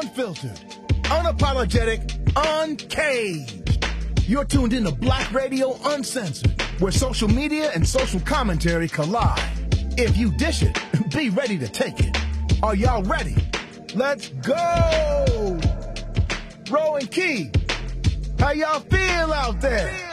unfiltered, unapologetic, uncaged. You're tuned in to Black Radio Uncensored, where social media and social commentary collide. If you dish it, be ready to take it. Are y'all ready? Let's go! Ro and Key, how y'all feel out there?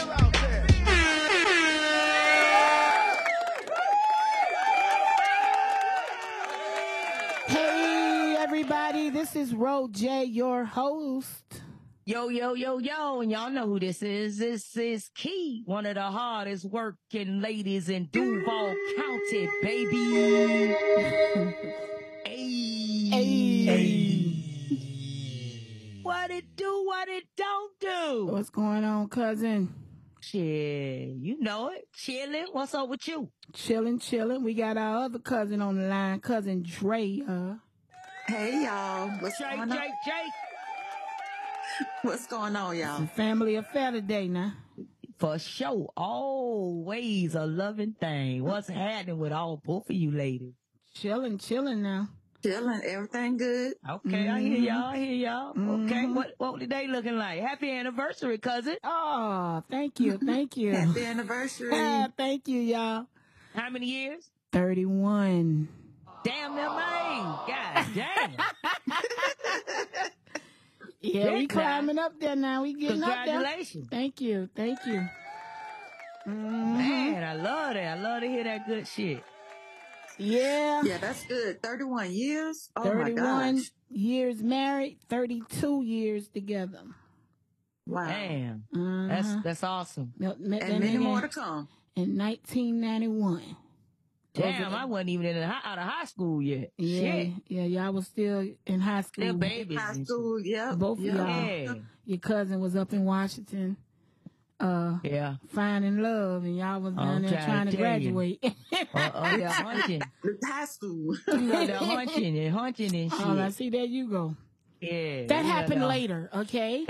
This is Ro J, your host. Yo, yo, yo, yo, and y'all know who this is. This is Key, one of the hardest working ladies in Duval County, baby. hey. Hey. What it do, what it don't do. What's going on, cousin? Shit, you know it. Chilling. What's up with you? Chilling, chilling. We got our other cousin on the line, cousin Dre. Hey y'all, what's Jake, going on? Jake, Jake. What's going on, y'all? a family affair today now. For sure. Always a loving thing. What's happening with all both of you ladies? Chilling, chilling now. Chilling, everything good? Okay, I hear Mhm. y'all. I hear y'all. Okay, Mhm. what what the day looking like? Happy anniversary, cousin. Oh, thank you, thank you. Happy anniversary. Ah, thank you, y'all. How many years? 31. Damn, that man. God damn. Yeah, we Big climbing up there now. We getting up there. Congratulations. Thank you, thank you. Mhm. Man, I love that. I love to hear that good shit. Yeah. yeah, that's good. 31 years? Oh my 31 gosh. years married, 32 years together. Wow. Damn. Uh-huh. That's that's awesome. Met- met And many more to come. in 1991. Damn, I wasn't even in the, out of high school yet. Yeah, Shit. yeah, y'all was still in high school. Still babies. High and shit. school, yep. Both of y'all. Yeah. Your cousin was up in Washington, uh, Yeah. finding love, and y'all was down I'm there trying trying to to graduate. Uh, oh, yeah, hunching. It's High school. You got the hunching and hunching and shit. oh, I see. There you go. yeah. That yeah, happened no. later. Okay.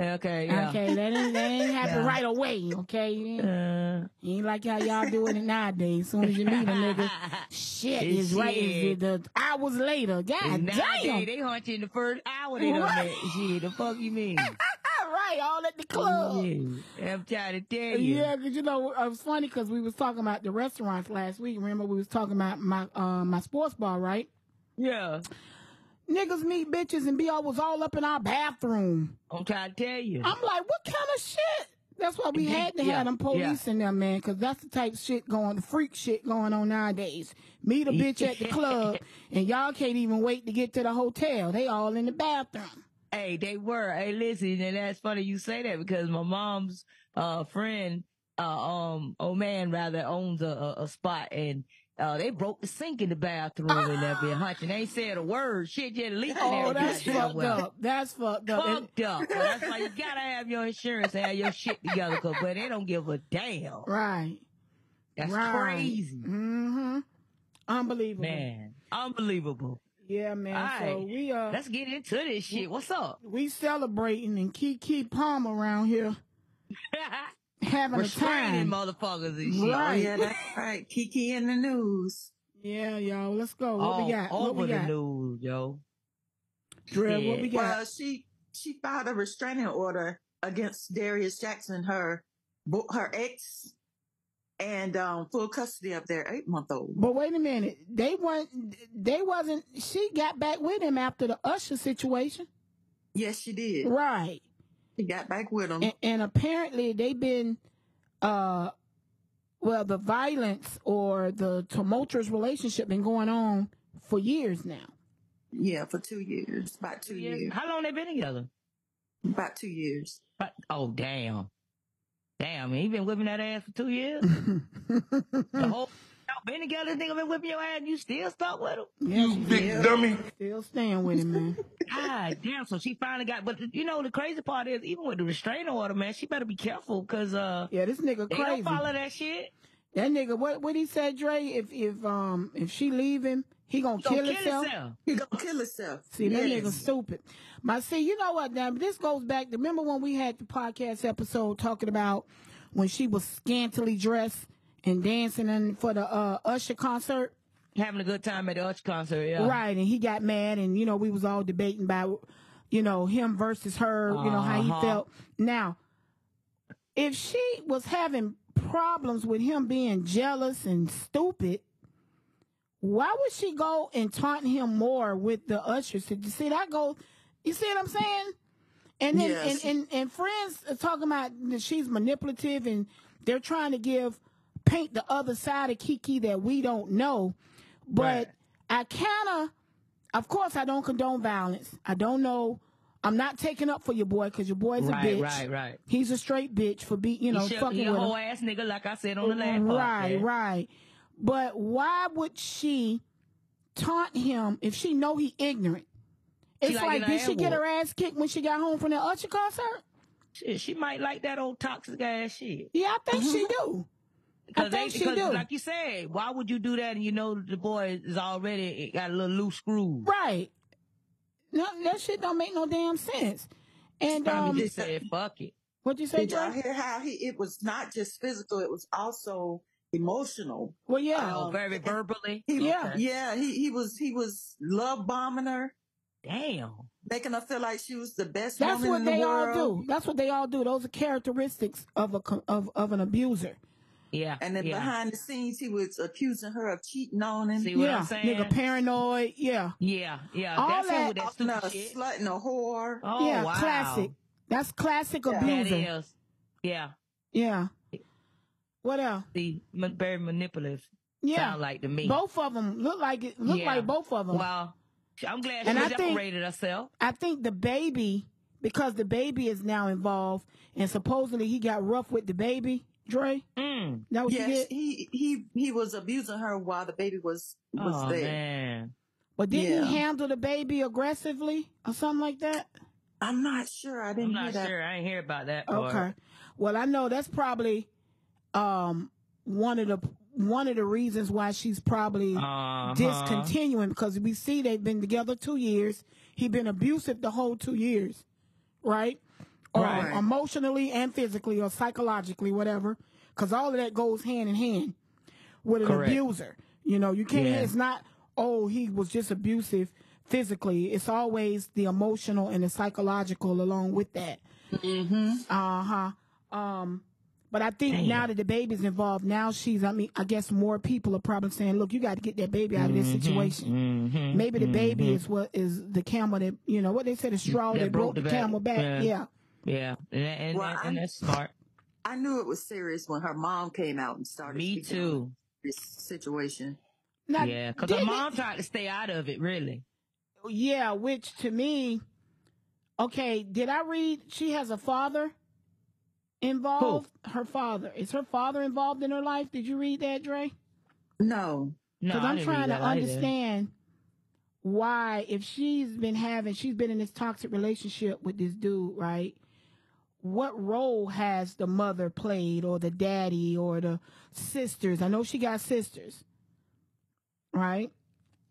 Okay, yeah. Okay. That didn't, that didn't happen Yeah. right away. Okay. Uh, Ain't like how y'all doing it nowadays. As soon as you meet a nigga, shit is right. Is Shit. the hours later? God damn. they hunt you in the first hour they done Right. met. Shit, the fuck you mean? right, all at the club. Yeah, I'm trying to tell you. Yeah, 'cause you know it was funny because we was talking about the restaurants last week. Remember we was talking about my uh, my sports bar, right? Yeah, Niggas meet bitches and be always all up in our bathroom. I'm trying to tell you. I'm like, what kind of shit? That's why we had to Yeah, have them police in there, man, because that's the type of shit going, the freak shit going on nowadays. Meet a bitch at the club, and y'all can't even wait to get to the hotel. They all in the bathroom. Hey, they were. Hey, listen, and that's funny you say that because my mom's uh friend, uh, um, oh man, rather owns a, a, a spot and. Uh, they broke the sink in the bathroom and that been hunching. They ain't said a word. Shit just leaking Oh, that's fucked well. up. That's fucked up. And- Fucked up. That's why you gotta have your insurance and have your shit together, cause but they don't give a damn. right. That's right. crazy, Mm-hmm. Unbelievable. man. Unbelievable. Yeah, man. All So right. we uh Let's get into this shit. What's up? we celebrating and Keke Palm around here having a Restraining time. motherfuckers and shit. Oh, Right. yeah, that's right. Keke in the news. Yeah, y'all. Let's go. What All we got? over What we the got? news, yo. Dre, what we got? Well, she she filed a restraining order against Darius Jackson, her her ex, and um, full custody of their eight month old. But wait a minute. They weren't. They wasn't. She got back with him after the Usher situation, Yes, she did. right? She got back with him. And, and apparently they've been, uh, well, the violence or the tumultuous relationship been going on for years now. Yeah, for two years. About two Yeah. years. How long they been together? About two years. But- Oh damn, damn. He been whipping that ass for two years. The whole y'all been together. This nigga been whipping your ass, and you still stuck with him. you Yeah. dummy. still staying with him, man. God damn. So she finally got. But you know the crazy part is, even with the restraining order, man, she better be careful because uh, Yeah, this nigga they crazy. don't follow that shit. That nigga, what what he said, Dre? If if um if she leave him, he gonna He gonna kill, kill himself. himself. He gonna kill himself. See, that nigga stupid. My see, you know what? Now this goes back. To, Remember when we had the podcast episode talking about when she was scantily dressed and dancing in for the uh, Usher concert? having a good time at the Usher concert. Yeah. Right, and he got mad, and you know we was all debating about, you know, him versus her. You know how he Uh-huh. felt. Now, if she was having problems with him being jealous and stupid, why would she go and taunt him more with the ushers? Did you see that go? You see what I'm saying? And then Yes. and, and and friends are talking about that she's manipulative and they're trying to give paint the other side of Keke that we don't know. But Right. I kind of, of course, I don't condone violence. I don't know. I'm not taking up for your boy because your boy's Right, a bitch. right, right. He's a straight bitch for be you know he should, fucking he a with her. whole ass nigga, like I said on the last Right, podcast. right. But why would she taunt him if she know he ignorant? It's like like, did she get her ass kicked when she got home from the Usher concert? Shit, she might like that old toxic ass shit. Yeah, I think she do. I Because, think they, she because do. like you said, why would you do that and you know the boy is already got a little loose screw? Right. No, that shit don't make no damn sense. And Probably um, just said, fuck it. what'd you say, Did y'all hear how he? It was not just physical; it was also emotional. Well, yeah, Oh, Um, very verbally. He, Yeah. yeah. He he was he was love bombing her, Damn. making her feel like she was the best that's woman what in the they all do. That's what they all do. Those are characteristics of a co- of of an abuser. Yeah. And then yeah. behind the scenes, he was accusing her of cheating on him. See what yeah, I'm saying? nigga, paranoid. Yeah, Yeah, yeah. All That's him that- with that Calling her stupid a shit. slut and a whore. Oh, yeah, wow. classic. That's classic Yeah. That abuser. is. Yeah. Yeah. What else? The ma- very manipulative. Yeah, Sound like to me. both of them look like it. Look Yeah. like both of them. Well, I'm glad she And I think- separated herself. I think the baby, because the baby is now involved, and supposedly he got rough with the baby. Dre, Mm. that what you Yes, he he he was abusing her while the baby was was oh, there. man. But didn't Yeah. he handle the baby aggressively or something like that? I'm not sure. I I'm didn't hear not that. sure. I ain't hear about that part. Okay. Well, I know that's probably um one of the one of the reasons why she's probably Uh-huh. discontinuing because we see they've been together two years. He's been abusive the whole two years, right? Or Right. emotionally and physically or psychologically, whatever. Because all of that goes hand in hand with an Correct. abuser. You know, you can't. Yeah. It's not. Oh, he was just abusive physically. It's always the emotional and the psychological along with that. Mm-hmm. Uh huh. Um, but I think Damn. now that the baby's involved, now she's. I mean, I guess more people are probably saying, "Look, you got to get that baby out of this situation." Mhm. Maybe the baby Mhm. is what is the camel that you know what they said the straw that, broke the, back. camel back. Yeah. Yeah. Yeah, and, and, Well, and, I'm- that's smart. I knew it was serious when her mom came out and started. Me too. This situation. Now, yeah, because her didn't mom tried to stay out of it. Really. yeah, which to me, okay, did I read she has a father involved? Her father is her father involved in her life? Did you read that, Dre? No. No, Because I I'm trying to that either. understand why, if she's been having, she's been in this toxic relationship with this dude, right? What role has the mother played, or the daddy, or the sisters? I know she got sisters, right?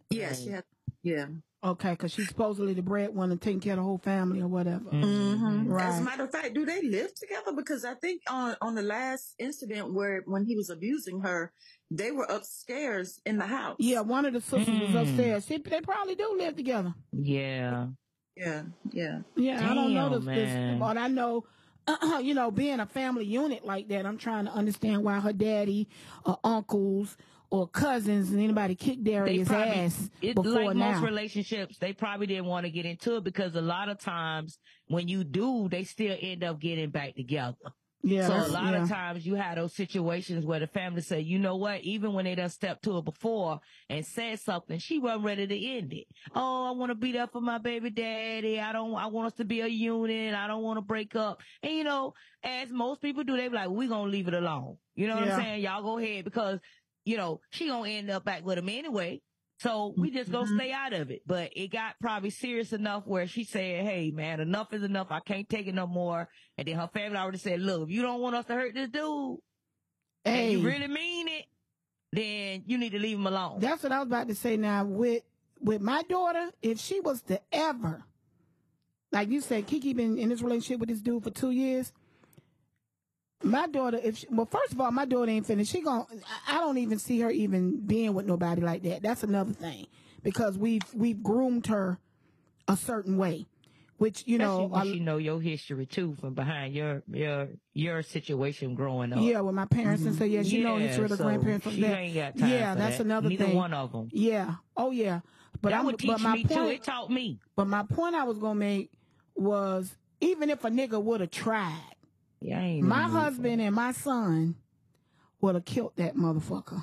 Yeah, she had. Yeah. Okay, because she's supposedly the breadwinner taking care of the whole family or whatever. Mhm. As a matter of fact, do they live together? Because I think on on the last incident where when he was abusing her, they were upstairs in the house. Yeah, one of the sisters was Mm. upstairs. She, they probably do live together. Yeah. Yeah. Yeah. Yeah, I don't know this, this, but I know, you know, being a family unit like that, I'm trying to understand why her daddy or uncles or cousins and anybody kicked Darius' probably, ass it, before like now. most relationships, they probably didn't want to get into it because a lot of times when you do, they still end up getting back together. Yeah, so a lot yeah. of times you have those situations where the family say, you know what, even when they done stepped to her before and said something, she wasn't ready to end it. Oh, I want to be there for my baby daddy. I don't, I want us to be a unit. I don't want to break up. And you know, as most people do, they be like, we gonna leave it alone. You know what Yeah. I'm saying? Y'all go ahead because, you know, she gonna end up back with him anyway. So we just gonna Mhm. stay out of it. But it got probably serious enough where she said, Hey man, enough is enough. I can't take it no more. And then her family already said, Look, if you don't want us to hurt this dude, and Hey, you really mean it, then you need to leave him alone. that's what I was about to say. Now with with my daughter, if she was to ever, like you said, Keke been in this relationship with this dude for two years. My daughter, if she, well, first of all, my daughter ain't finished. She gon' I I don't even see her even being with nobody like that. That's another thing because we've we've groomed her a certain way, which you know, Especially when a- she know your history too from behind your your your situation growing up. yeah, with my parents and mm-hmm. say, yeah, she know Yeah, history of the so grandparents from she that. ain't got time yeah, that's that. another Neither thing. one of them. Yeah, oh yeah, but that I'm would teach but my me point, too. It taught me. but my point I was gonna make was even if a nigga would have tried, Yeah, ain't my the mood for husband and my son would have killed that motherfucker.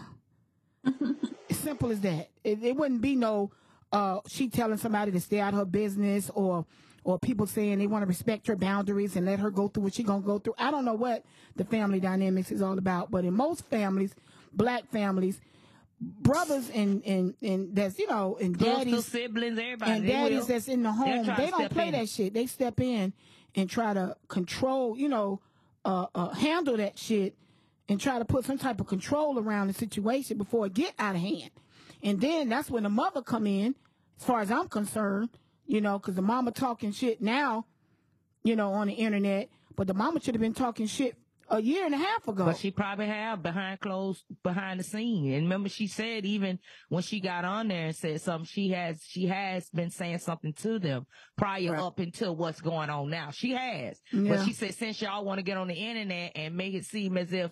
Simple as that. It, it wouldn't be no uh, she telling somebody to stay out of her business or or people saying they want to respect her boundaries and let her go through what she gonna go through. I don't know what the family dynamics is all about, but in most families, black families, brothers and and and that's you know and Close to daddies siblings, everybody. and daddies will. that's in the home, they don't play in. that shit. They step in and try to control, you know, uh, uh, handle that shit and try to put some type of control around the situation before it get out of hand. And then that's when the mother come in, as far as I'm concerned, you know, because the mama talking shit now, you know, on the internet, but the mama should have been talking shit a year and a half ago. But she probably have behind closed, behind the scene. And remember, she said even when she got on there and said something, she has she has been saying something to them prior Right. up until what's going on now. She has, Yeah. but she said since y'all want to get on the internet and make it seem as if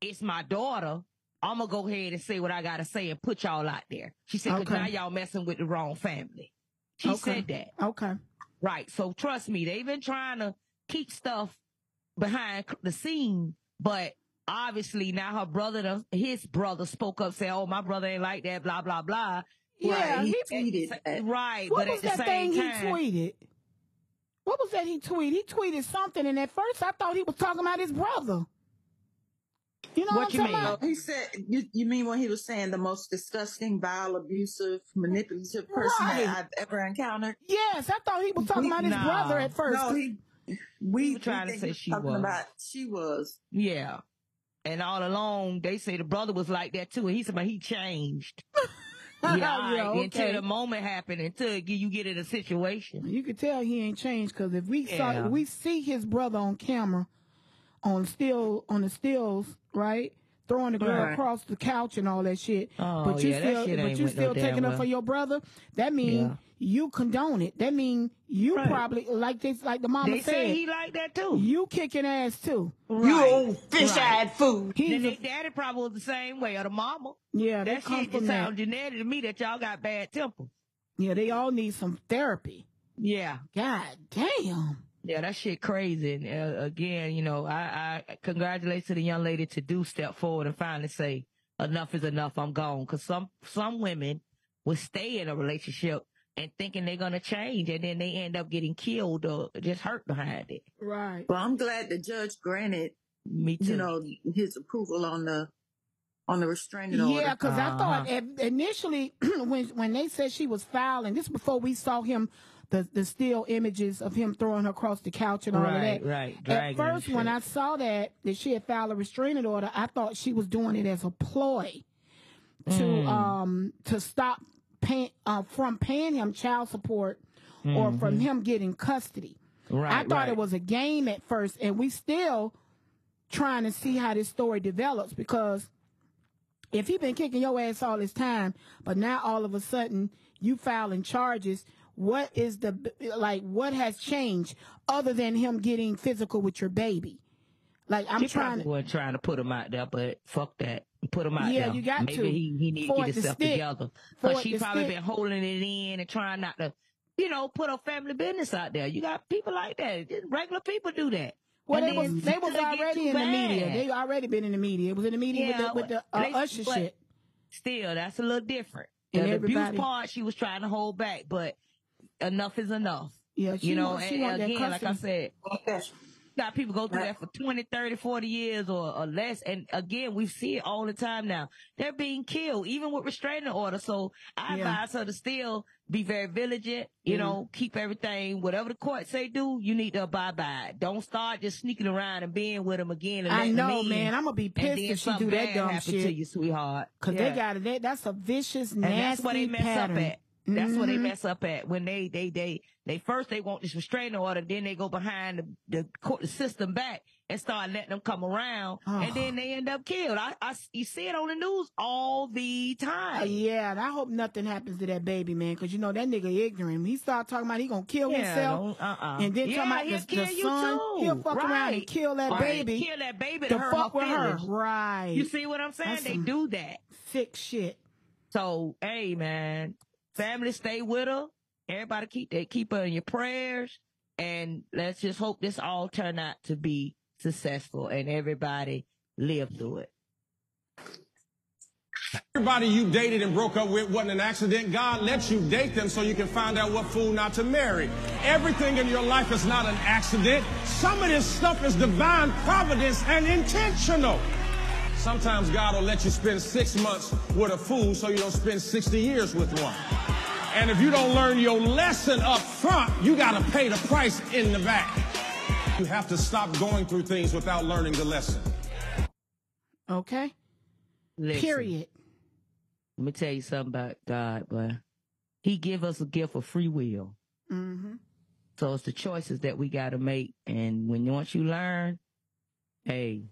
it's my daughter. I'm gonna go ahead and say what I gotta say and put y'all out there. She said, "Cause now y'all messing with the wrong family." She Okay. said that. okay. Right. So trust me, they've been trying to keep stuff behind the scene, but obviously now her brother, done- his brother spoke up, saying, "Oh, my brother ain't like that," blah blah blah. Yeah, Right, he he- tweeted that. Right. What but was at the that same thing time, he tweeted? What was that he tweeted? He tweeted something, and at first I thought he was talking about his brother. You know what, What I'm you mean? about? He said, you, you mean when he was saying the most disgusting, vile, abusive, manipulative person Right. that I've ever encountered? Yes, I thought he was talking about his Nah. brother at first. No, he, we were trying to say she was. about she was. Yeah. And all along, they say the brother was like that too. And he said, but he changed. yeah, all right. Yeah, Until the moment happened, until you get in a situation. You could tell he ain't changed because if we saw, Yeah. if we see his brother on camera, on still on the stills, right, throwing the girl Right. across the couch and all that shit. Oh, but you yeah, that still, shit but ain't you went no still damn taking up well. for your brother. That means Yeah. You condone it. That mean you Right. probably like this, like the mama They said. say he like that too. you kicking ass too. Right. You old fish-eyed fool. Then He's their a, daddy probably was the same way, or the mama. yeah, they That come shit from just that. sounds genetic to me that y'all got bad temper. Yeah, they all need some therapy. Yeah. God damn. Yeah, that shit crazy. And uh, again, you know, I, I congratulate to the young lady to do step forward and finally say, enough is enough. I'm gone. Cause some, some women will stay in a relationship and thinking they're going to change and then they end up getting killed or just hurt behind it. Right. Well, I'm glad the judge granted, Me too. you know, his approval on the on the restraining order. Yeah, because I thought Uh-huh. i- initially when when they said she was foul, and this before we saw him, the the still images of him throwing her across the couch and all of right, that. right. At Dragging and first, when. I saw that that she had filed a restraining order, I thought she was doing it as a ploy to Mm. um to stop pay, uh, from paying him child support or from him getting custody. Mm-hmm. right, I thought right. it was a game at first, and we still trying to see how this story develops because if he been kicking your ass all this time, but now all of a sudden you filing charges, what is the like? What has changed other than him getting physical with your baby? Like I'm she trying probably to. trying to put him out there, but fuck that. Put him out Yeah, there. you got Maybe to. he, he need to get himself stick. together. But she to probably stick. been holding it in and trying not to, you know, put her family business out there. You got people like that. Regular people do that. Well, And they was they was till it get already in the media. They already been in the media. It was in the media Yeah, with the with the uh, they- Usher shit. Still, that's a little different. And the abuse part she was trying to hold back, but enough is enough. Yeah, she you know, want, she and, want that again, like I said, got people go through that for 20, 30, 40 years or, or less. And again, we see it all the time now. They're being killed, even with restraining order. So I Yeah. advise her to still be very vigilant, you Yeah. know, keep everything, whatever the court say do, you need to abide by it. Don't start just sneaking around and being with them again. And I know, man. I'm gonna be pissed if she do that dumb happen to shit. you, sweetheart. Cause Yeah. they got it. That's a vicious, and nasty that's where they mess pattern. up at. That's where they Mhm. mess up at when they they they they first they want this restraining order, then they go behind the the court the system back and start letting them come around, Oh. and then they end up killed. I, I you see it on the news all the time. Uh, yeah, and I hope nothing happens to that baby, man, because you know that nigga ignorant. He start talking about he gonna kill himself, uh-uh. and then yeah, talking about he'll the, kill the you son, too. he'll fuck around and kill that Right. baby kill that baby to to fuck her with her. Right. You see what I'm saying? That's they do that. sick shit. So, hey, man, family, stay with her. Everybody keep they keep her in your prayers, and let's just hope this all turn out to be successful and everybody live through it. Everybody you dated and broke up with wasn't an accident. God let you date them so you can find out what fool not to marry. Everything in your life is not an accident. Some of this stuff is divine providence and intentional. Sometimes God will let you spend six months with a fool so you don't spend 60 years with one. And if you don't learn your lesson up front, you got to pay the price in the back. You have to stop going through things without learning the lesson. Okay. Listen, Period. Let me tell you something about God, but He give us a gift of free will. Mm-hmm. So it's the choices that we got to make. And when once you learn, hey,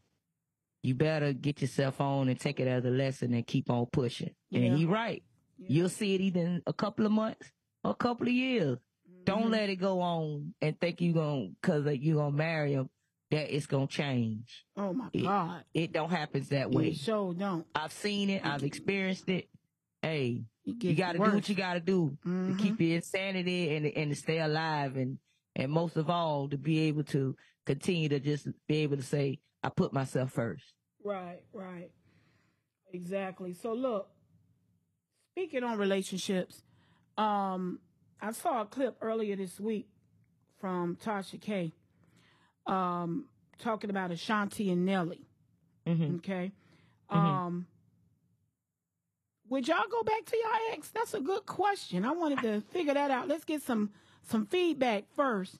you better get yourself on and take it as a lesson and keep on pushing. Yeah. And he right. Yeah. You'll see it either in a couple of months or a couple of years. Don't Mhm. let it go on and think you going to, cause like you gonna marry him that it's gonna change. Oh my It- God. It don't happen that way. Sure don't. I've seen it. I've experienced it. Hey, It you got to do what you got to do Mhm. to keep your insanity and and to stay alive and and most of all to be able to continue to just be able to say I put myself first. Right, right. Exactly. So look, speaking on relationships, um, I saw a clip earlier this week from Tasha K. Um, talking about Ashanti and Nelly. hmm Okay. Mhm. Um, would y'all go back to your ex? That's a good question. I wanted to figure that out. Let's get some some feedback first.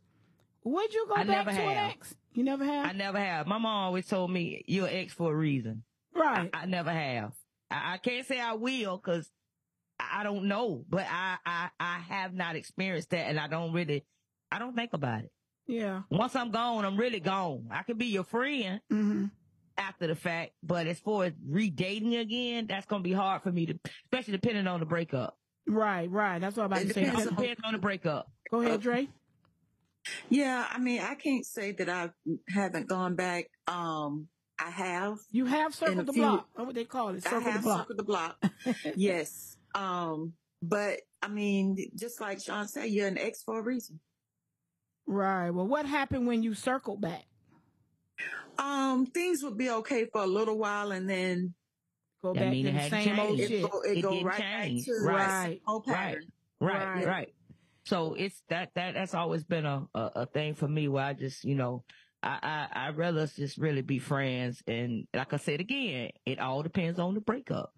Would you go I back to an ex? You never have? I never have. My mom always told me you're an ex for a reason. right. I never have. I, I can't say I will because I I don't know, but I, I I have not experienced that, and I don't really. I don't think about it. yeah. Once I'm gone, I'm really gone. I can be your friend, Mm-hmm. after the fact, but as far as redating again, that's gonna be hard for me to, especially depending on the breakup. Right, right. That's what I'm about It to say. depends It depends on the breakup. Go ahead, Dre. Yeah, I mean, I can't say that I haven't gone back. Um, I have. You have circled the few- block. That's what they call it. I Circle the block. circled the block. yes. Um, but I mean, just like Sean said, you're an ex for a reason. Right. Well, what happened when you circled back? Um, things would be okay for a little while, and then Go That back mean to it the hadn't same old changed. it shit. go, it It go right change. back to Right. the same old pattern. Right, Right. right. So it's that that that's always been a, a a thing for me where I just you know I I I rather us just really be friends and like I said again, it all depends on the breakup.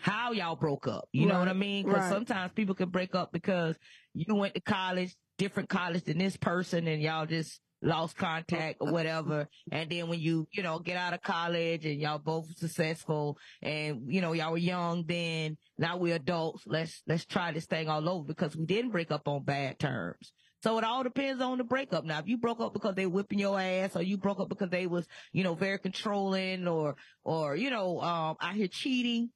How y'all broke up, you know what I mean? Because right. sometimes people can break up because you went to college, different college than this person, and y'all just lost contact or whatever. And then when you, you know, get out of college and y'all both successful and, you know, y'all were young then, now we're adults. Let's, let's try this thing all over because we didn't break up on bad terms. So it all depends on the breakup. Now, if you broke up because they whipping your ass or you broke up because they was, you know, very controlling or, or, you know, um, out here cheating,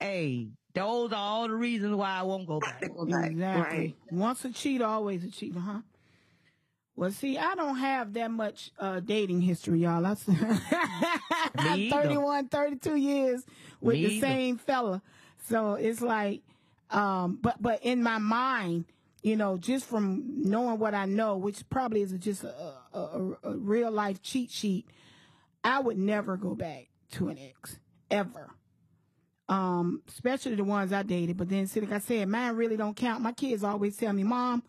hey, those are all the reasons why I won't go back. They go back. Exactly. Right. Once a cheat, always a cheat, huh? Well, see, I don't have that much uh, dating history, y'all. Me either. 31, 32 years with Me the either. same fella. So it's like, um, but but in my mind, you know, just from knowing what I know, which probably is just a, a, a, a real life cheat sheet, I would never go back to an ex ever. Um, especially the ones I dated. But then, see, like I said, mine really don't count. My kids always tell me, "Mom,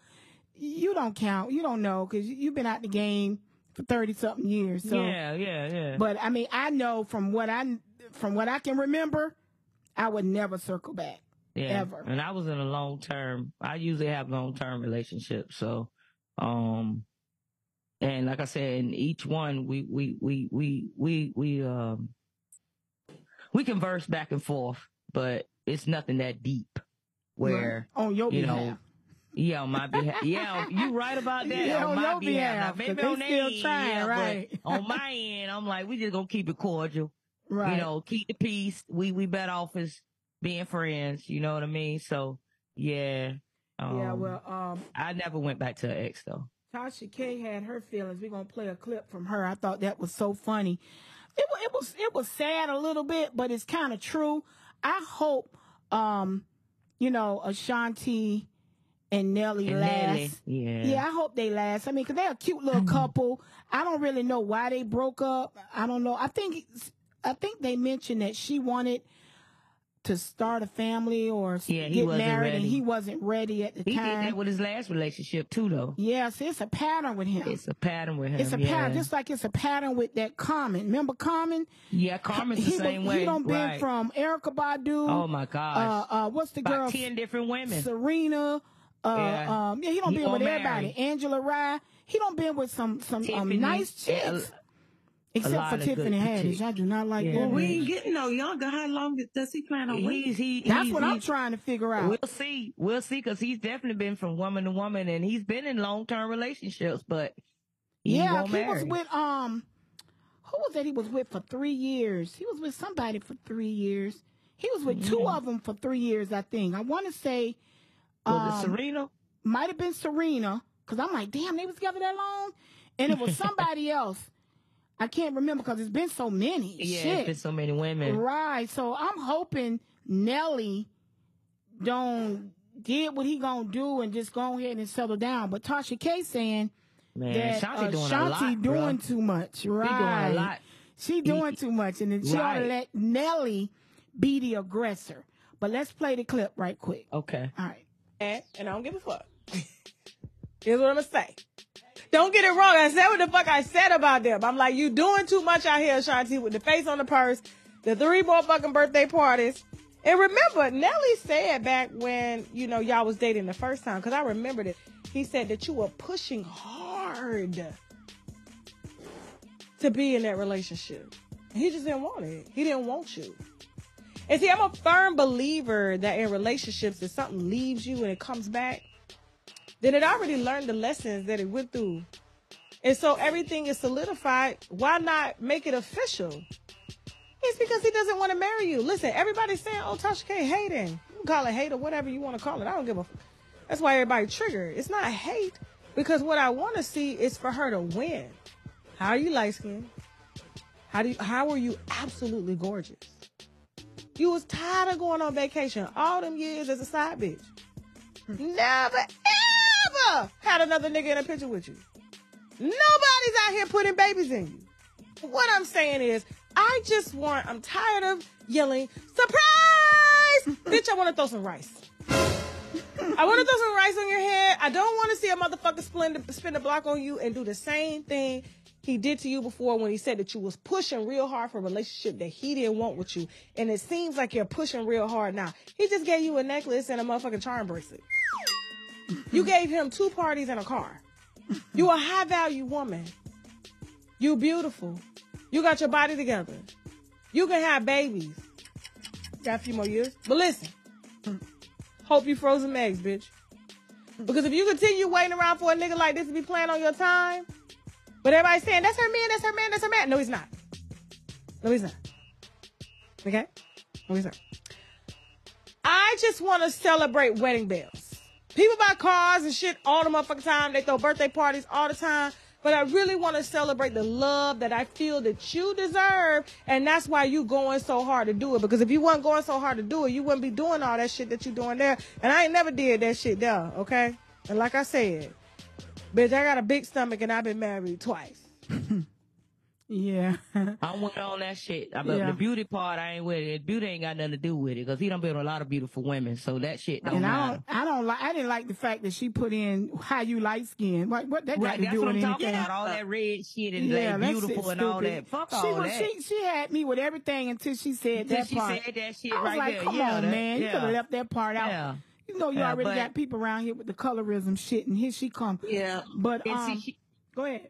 you don't count. You don't know because you've been out the game for thirty something years." So, yeah, yeah, yeah. but I mean, I know from what I from what I can remember, I would never circle back. yeah. ever. And I was in a long term. I usually have long term relationships. So, um, and like I said, in each one, we, we, we, we, we, we, um, we converse back and forth, but it's nothing that deep. where on your you behalf. know, yeah, on my behalf. Yeah, you right about that. Yeah, on, on my your behalf, Now, maybe on their end, yeah, right. on my end, I'm like, we just gonna keep it cordial. right. You know, keep the peace. We we better off as being friends. You know what I mean? So yeah. Um, yeah. Well, um, I never went back to an ex though. Tasha K had her feelings. We're gonna play a clip from her. I thought that was so funny. It, it was it was sad a little bit, but it's kind of true. I hope, um, you know, Ashanti and Nelly And last. Nelly, yeah. Yeah, I hope they last. I mean, because they're a cute little couple. I don't really know why they broke up. I don't know. I think I think they mentioned that she wanted to start a family or Yeah, get married, and he wasn't ready at the He did time. that with his last relationship too, though. yes, it's a pattern with him. It's a pattern with him. It's a yeah. pattern, just like it's a pattern with that Common. Remember Common? yeah, Common's the he same was, way. He don't been right. from Erykah Badu. Oh my gosh. Uh, uh, what's the girl? Ten different women. Serena. Uh, Yeah. um, yeah, he don't He been with gonna everybody. Angela Rye. He don't been with some some um, nice chicks. a Except for Tiffany good Haddish. I do not like Yeah. that. Well, we ain't getting no younger. How long does he plan on waiting? He's he. That's he's, what I'm he's- trying to figure out. We'll see. We'll see because he's definitely been from woman to woman, and he's been in long term relationships. But he yeah, won't he marry. was with um, who was that? He was with for three years. He was with somebody for three years. He was with two of them for three years, I think. I want to say Was it um, Serena? might have been Serena, because I'm like, damn, they was together that long, and it was somebody else. I can't remember because it's been so many. Yeah, Shit. it's been so many women. Right. So I'm hoping Nelly don't did what he gonna do and just go ahead and settle down. But Tasha K saying Man, that Shanti uh, doing Shanti a lot. doing too much. She Right. doing a lot. She doing too much, and then she ought to let Nelly be the aggressor. But let's play the clip right quick. Okay. All right. And I don't give a fuck. Here's what I'm gonna say. Don't get it wrong. I said what the fuck I said about them. I'm like, you doing too much out here, Shanti, with the face on the purse, the three more fucking birthday parties. And remember, Nelly said back when, you know, y'all was dating the first time, because I remembered it. He said that you were pushing hard to be in that relationship. He just didn't want it. He didn't want you. And see, I'm a firm believer that in relationships, if something leaves you and it comes back, then it already learned the lessons that it went through. And so everything is solidified. Why not make it official? It's because he doesn't want to marry you. Listen, everybody's saying, oh, Tasha K hating. You can call it hate or whatever you want to call it. I don't give a f- That's why everybody triggered. It's not hate because what I want to see is for her to win. How are you light skinned? How do you, how are you absolutely gorgeous? You was tired of going on vacation all them years as a side bitch. Never ever had another nigga in a picture with you. Nobody's out here putting babies in you. What I'm saying is, I just want, I'm tired of yelling, surprise! Bitch, I want to throw some rice. I want to throw some rice on your head. I don't want to see a motherfucker spin the, block on you and do the same thing he did to you before when he said that you was pushing real hard for a relationship that he didn't want with you. And it seems like you're pushing real hard now. He just gave you a necklace and a motherfucking charm bracelet. You gave him two parties and a car. You a high value woman. You beautiful. You got your body together. You can have babies. Got a few more years. But listen. Hope you frozen eggs, bitch. Because if you continue waiting around for a nigga like this to be playing on your time, but everybody's saying, that's her man, that's her man, that's her man. No, he's not. No, he's not. Okay? No, he's not. I just want to celebrate wedding bells. People buy cars and shit all the motherfucking time. They throw birthday parties all the time. But I really want to celebrate the love that I feel that you deserve. And that's why you going so hard to do it. Because if you weren't going so hard to do it, you wouldn't be doing all that shit that you're doing there. And I ain't never did that shit there, okay? And like I said, bitch, I got a big stomach and I've been married twice. Yeah. I went on that shit. I mean, Yeah. the beauty part, I ain't with it. Beauty ain't got nothing to do with it because he done been with a lot of beautiful women. So that shit don't and I don't, I don't like. I didn't like the fact that she put in how you light skin. What, what that Right, got to do that's do what with I'm anything? talking about. All that red shit and yeah, like beautiful and all that. Fuck she all was, that. She, she had me with everything until she said Until that she part. said that shit I was right like, there. come Yeah, on, that- man. You could have left that part out. You know, you Yeah, already but- got people around here with the colorism shit, and here she come. Yeah. But um, see, she, go ahead.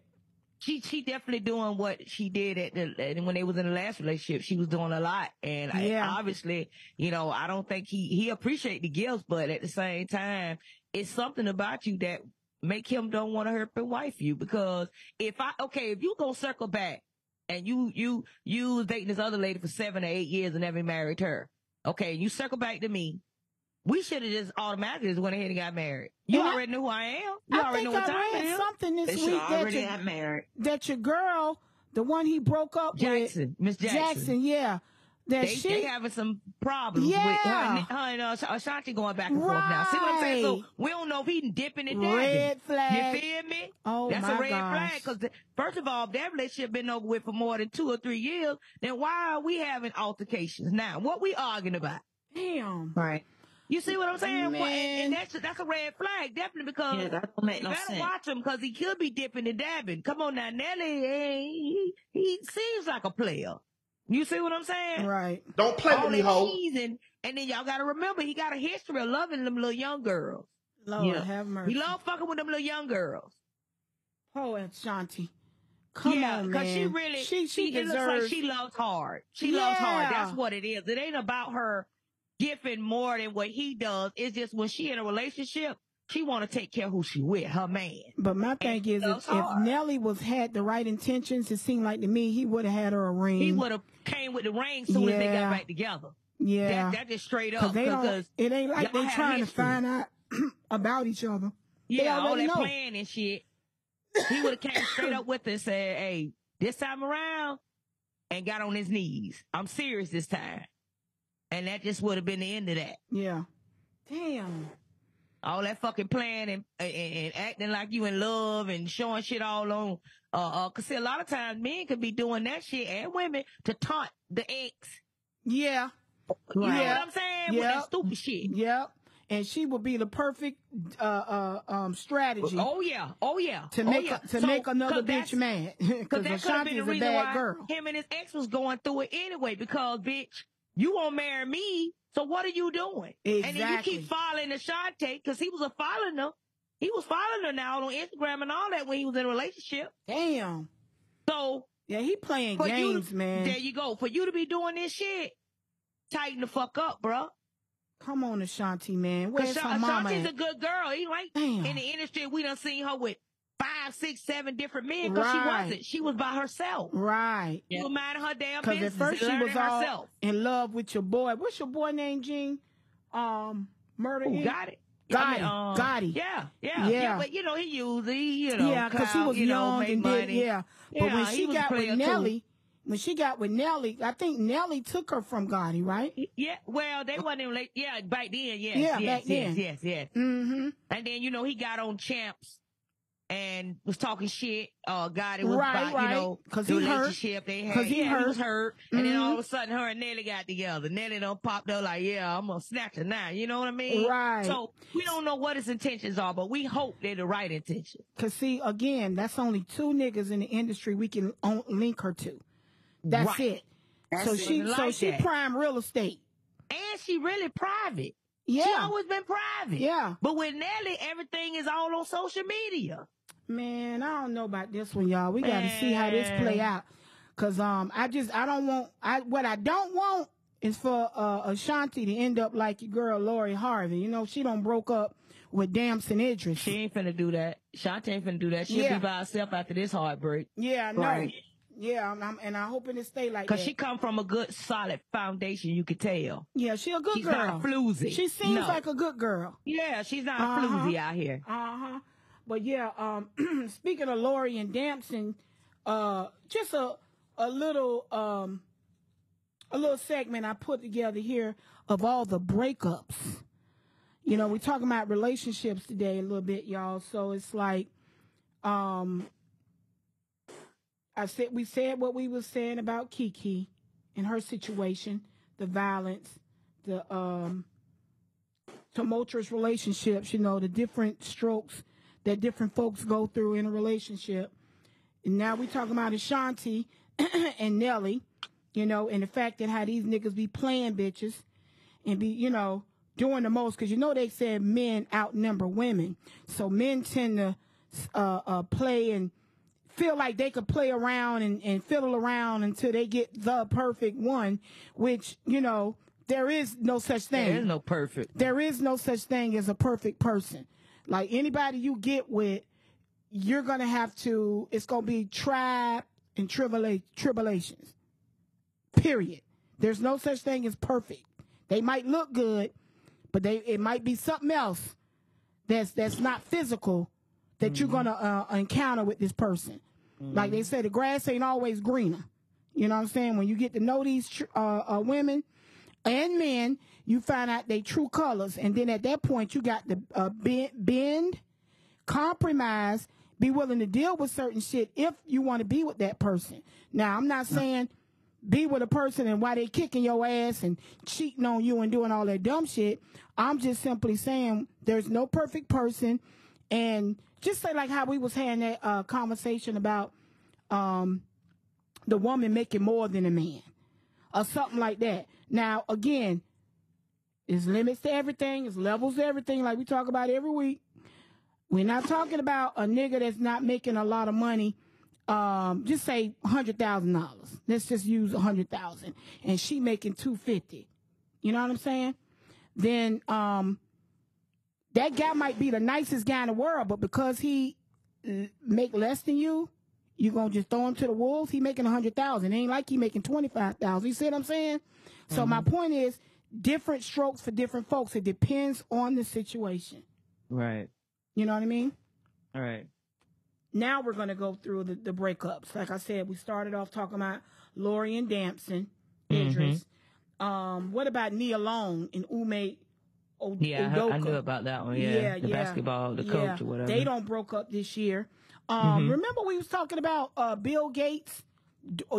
she she definitely doing what she did at the and when they was in the last relationship. She was doing a lot, and I- Yeah. obviously, you know, I don't think he he appreciate the gifts, but at the same time, it's something about you that make him don't want to hurt and wife you because if I okay, if you gonna circle back and you you you was dating this other lady for seven or eight years and never married her, okay, and you circle back to me. We should have just automatically just went ahead and got married. You And I- already knew who I am. You I already think know what I time it read is. something this should week that already your, have married. that your girl, the one he broke up with Jackson, Miss with, Jackson. yeah, that They, she, they having some problems with her Yeah. and, her and uh, Ashanti going back and forth now. See what I'm saying? So we don't know if he dipping and dabbing. red flag. You feel me? Oh That's my a red gosh. flag because first of all, if that relationship been over with for more than two or three years, then why are we having altercations now? What we arguing about? Damn. Right. You see what I'm saying? And, Man. and that's that's a red flag, definitely because Yeah, that don't make you no better sense. watch him because he could be dipping and dabbing. Come on now, Nelly, he, he seems like a player. You see what I'm saying? Right. Don't play All with me, that ho. cheesing, and then y'all got to remember he got a history of loving them little young girls. Lord Yeah. have mercy. He love fucking with them little young girls. Oh, Ashanti. Come yeah, on, because man. she really, she, she, it looks like she loves hard. She loves hard. That's what it is. It ain't about her giving more than what he does. It's just when she in a relationship, she want to take care of who she with, her man. but my thing is, if, if. Nelly was had the right intentions, it seemed like to me he would have had her a ring. He would have came with the ring soon as they got back together. yeah, That, that just straight up. because they don't. Because It ain't like they trying to find out about each other. Yeah, all that know. plan and shit. He would have came straight up with her and said, "Hey, this time around," and got on his knees. I'm serious this time, and that just would have been the end of that. Yeah. Damn. All that fucking plan and, and and acting like you in love and showing shit all on. Uh, uh, cause see, a lot of times men could be doing that shit and women to taunt the ex. Yeah. You know Yeah. what I'm saying? With that stupid shit. Yep. And she would be the perfect uh, uh, um, strategy Oh yeah, oh yeah, to oh, make yeah. to So, make another bitch that's- mad Cause because that could have Ashanti been is the a reason bad why girl. him and his ex was going through it anyway. Because bitch, you won't marry me. So what are you doing? Exactly. And then you keep following Ashanti because he was a following her. He was following her now on Instagram and all that when he was in a relationship. Damn. So Yeah, he playing games, to, man. there you go. For you to be doing this shit, tighten the fuck up, bro. Come on, Ashanti, man. Where's Because her mama? Ashanti's at? a good girl. He like Damn. in the industry, we done seen her with five, six, seven different men because Right. she wasn't. She was by herself. Right. She was minding her damn Because business at first she was all herself. in love with your boy. What's your boy name, Gene? Um, Murder Ooh, Inc. got it. Gotti, um, Gotti. Yeah, yeah, yeah, Yeah. But you know, he used he, you know, yeah, because he was you young make and money. did yeah. But Yeah, when he she was a got with player, too. When she got with Nelly, I think Nelly took her from Gotti, right? Yeah, well, they wasn't even like, yeah, back then, yes, Yeah, yes, back yes, then. yes, yes. Mm-hmm. And then you know he got on champs and was talking shit. Uh, God, it was Right, about right. you know 'Cause the he hurt. they had. 'Cause he yeah, he hurt. was hurt, and then all of a sudden, her and Nelly got together. Nelly done popped up like, yeah, I'm gonna snatch her now. You know what I mean? Right. So we don't know what his intentions are, but we hope they're the right intentions. Cause see, again, that's only two niggas in the industry we can link her to. That's Right. it. That's so it. she, so Like she prime real estate. And she really private. Yeah, She always been private. yeah. But with Nelly, everything is all on social media. Man, I don't know about this one, y'all. We got to see how this play out. Cause um, I just I don't want I what I don't want is for uh, Ashanti to end up like your girl Lori Harvey. You know, she don't broke up with Damson Idris. She ain't finna do that. Shanti ain't finna do that. She'll Yeah. be by herself after this heartbreak. yeah, I know. Right. Yeah, I'm, I'm, and I'm hoping it stay like Cause that. she come from a good, solid foundation. You could tell. yeah, she a good She's girl. not floozy. She seems No. like a good girl. Yeah, she's not Uh-huh. floozy out here. Uh huh. But yeah, um, speaking of Lori and Damson, uh, just a a little um, a little segment I put together here of all the breakups. You know, we're talking about relationships today a little bit, y'all. So it's like, um, I said we said what we was saying about Keke and her situation, the violence, the um tumultuous relationships, you know, the different strokes that different folks go through in a relationship. And now we talking about Ashanti and Nelly, you know, and the fact that how these niggas be playing bitches and be, you know, doing the most. Because you know they said men outnumber women. So men tend to uh, uh, play and feel like they could play around and, and fiddle around until they get the perfect one, which, you know, there is no such thing. There is no perfect. There is no such thing as a perfect person. Like anybody you get with, you're gonna have to. It's gonna be tribe and tribula- tribulations. Period. There's no such thing as perfect. They might look good, but they it might be something else that's that's not physical that you're gonna uh, encounter with this person. Like they say, the grass ain't always greener. You know what I'm saying? When you get to know these tr- uh, uh, women and men, you find out they true colors, and then at that point, you got to uh, bend, bend, compromise, be willing to deal with certain shit if you want to be with that person. Now, I'm not saying be with a person and why they kicking your ass and cheating on you and doing all that dumb shit. I'm just simply saying there's no perfect person, and just say like how we was having that uh, conversation about um, the woman making more than a man or something like that. Now, again, there's limits to everything, there's levels to everything, like we talk about every week. We're not talking about a nigga that's not making a lot of money. Um, just say hundred thousand dollars. Let's just use a hundred thousand, and she making two fifty. You know what I'm saying? Then um, that guy might be the nicest guy in the world, but because he make less than you, you gonna just throw him to the wolves? He making a hundred thousand. Ain't like he making twenty five thousand. You see what I'm saying? So my point is, different strokes for different folks. It depends on the situation. Right. You know what I mean? All right. Now we're gonna go through the, the breakups. Like I said, we started off talking about Lori and Damson, Idris. Um, what about Nia Long and Ume O- Yeah, I, heard- I knew about that one. Yeah, yeah the basketball, the coach or whatever. They don't broke up this year. Um, Mm-hmm. remember we was talking about uh, Bill Gates' d-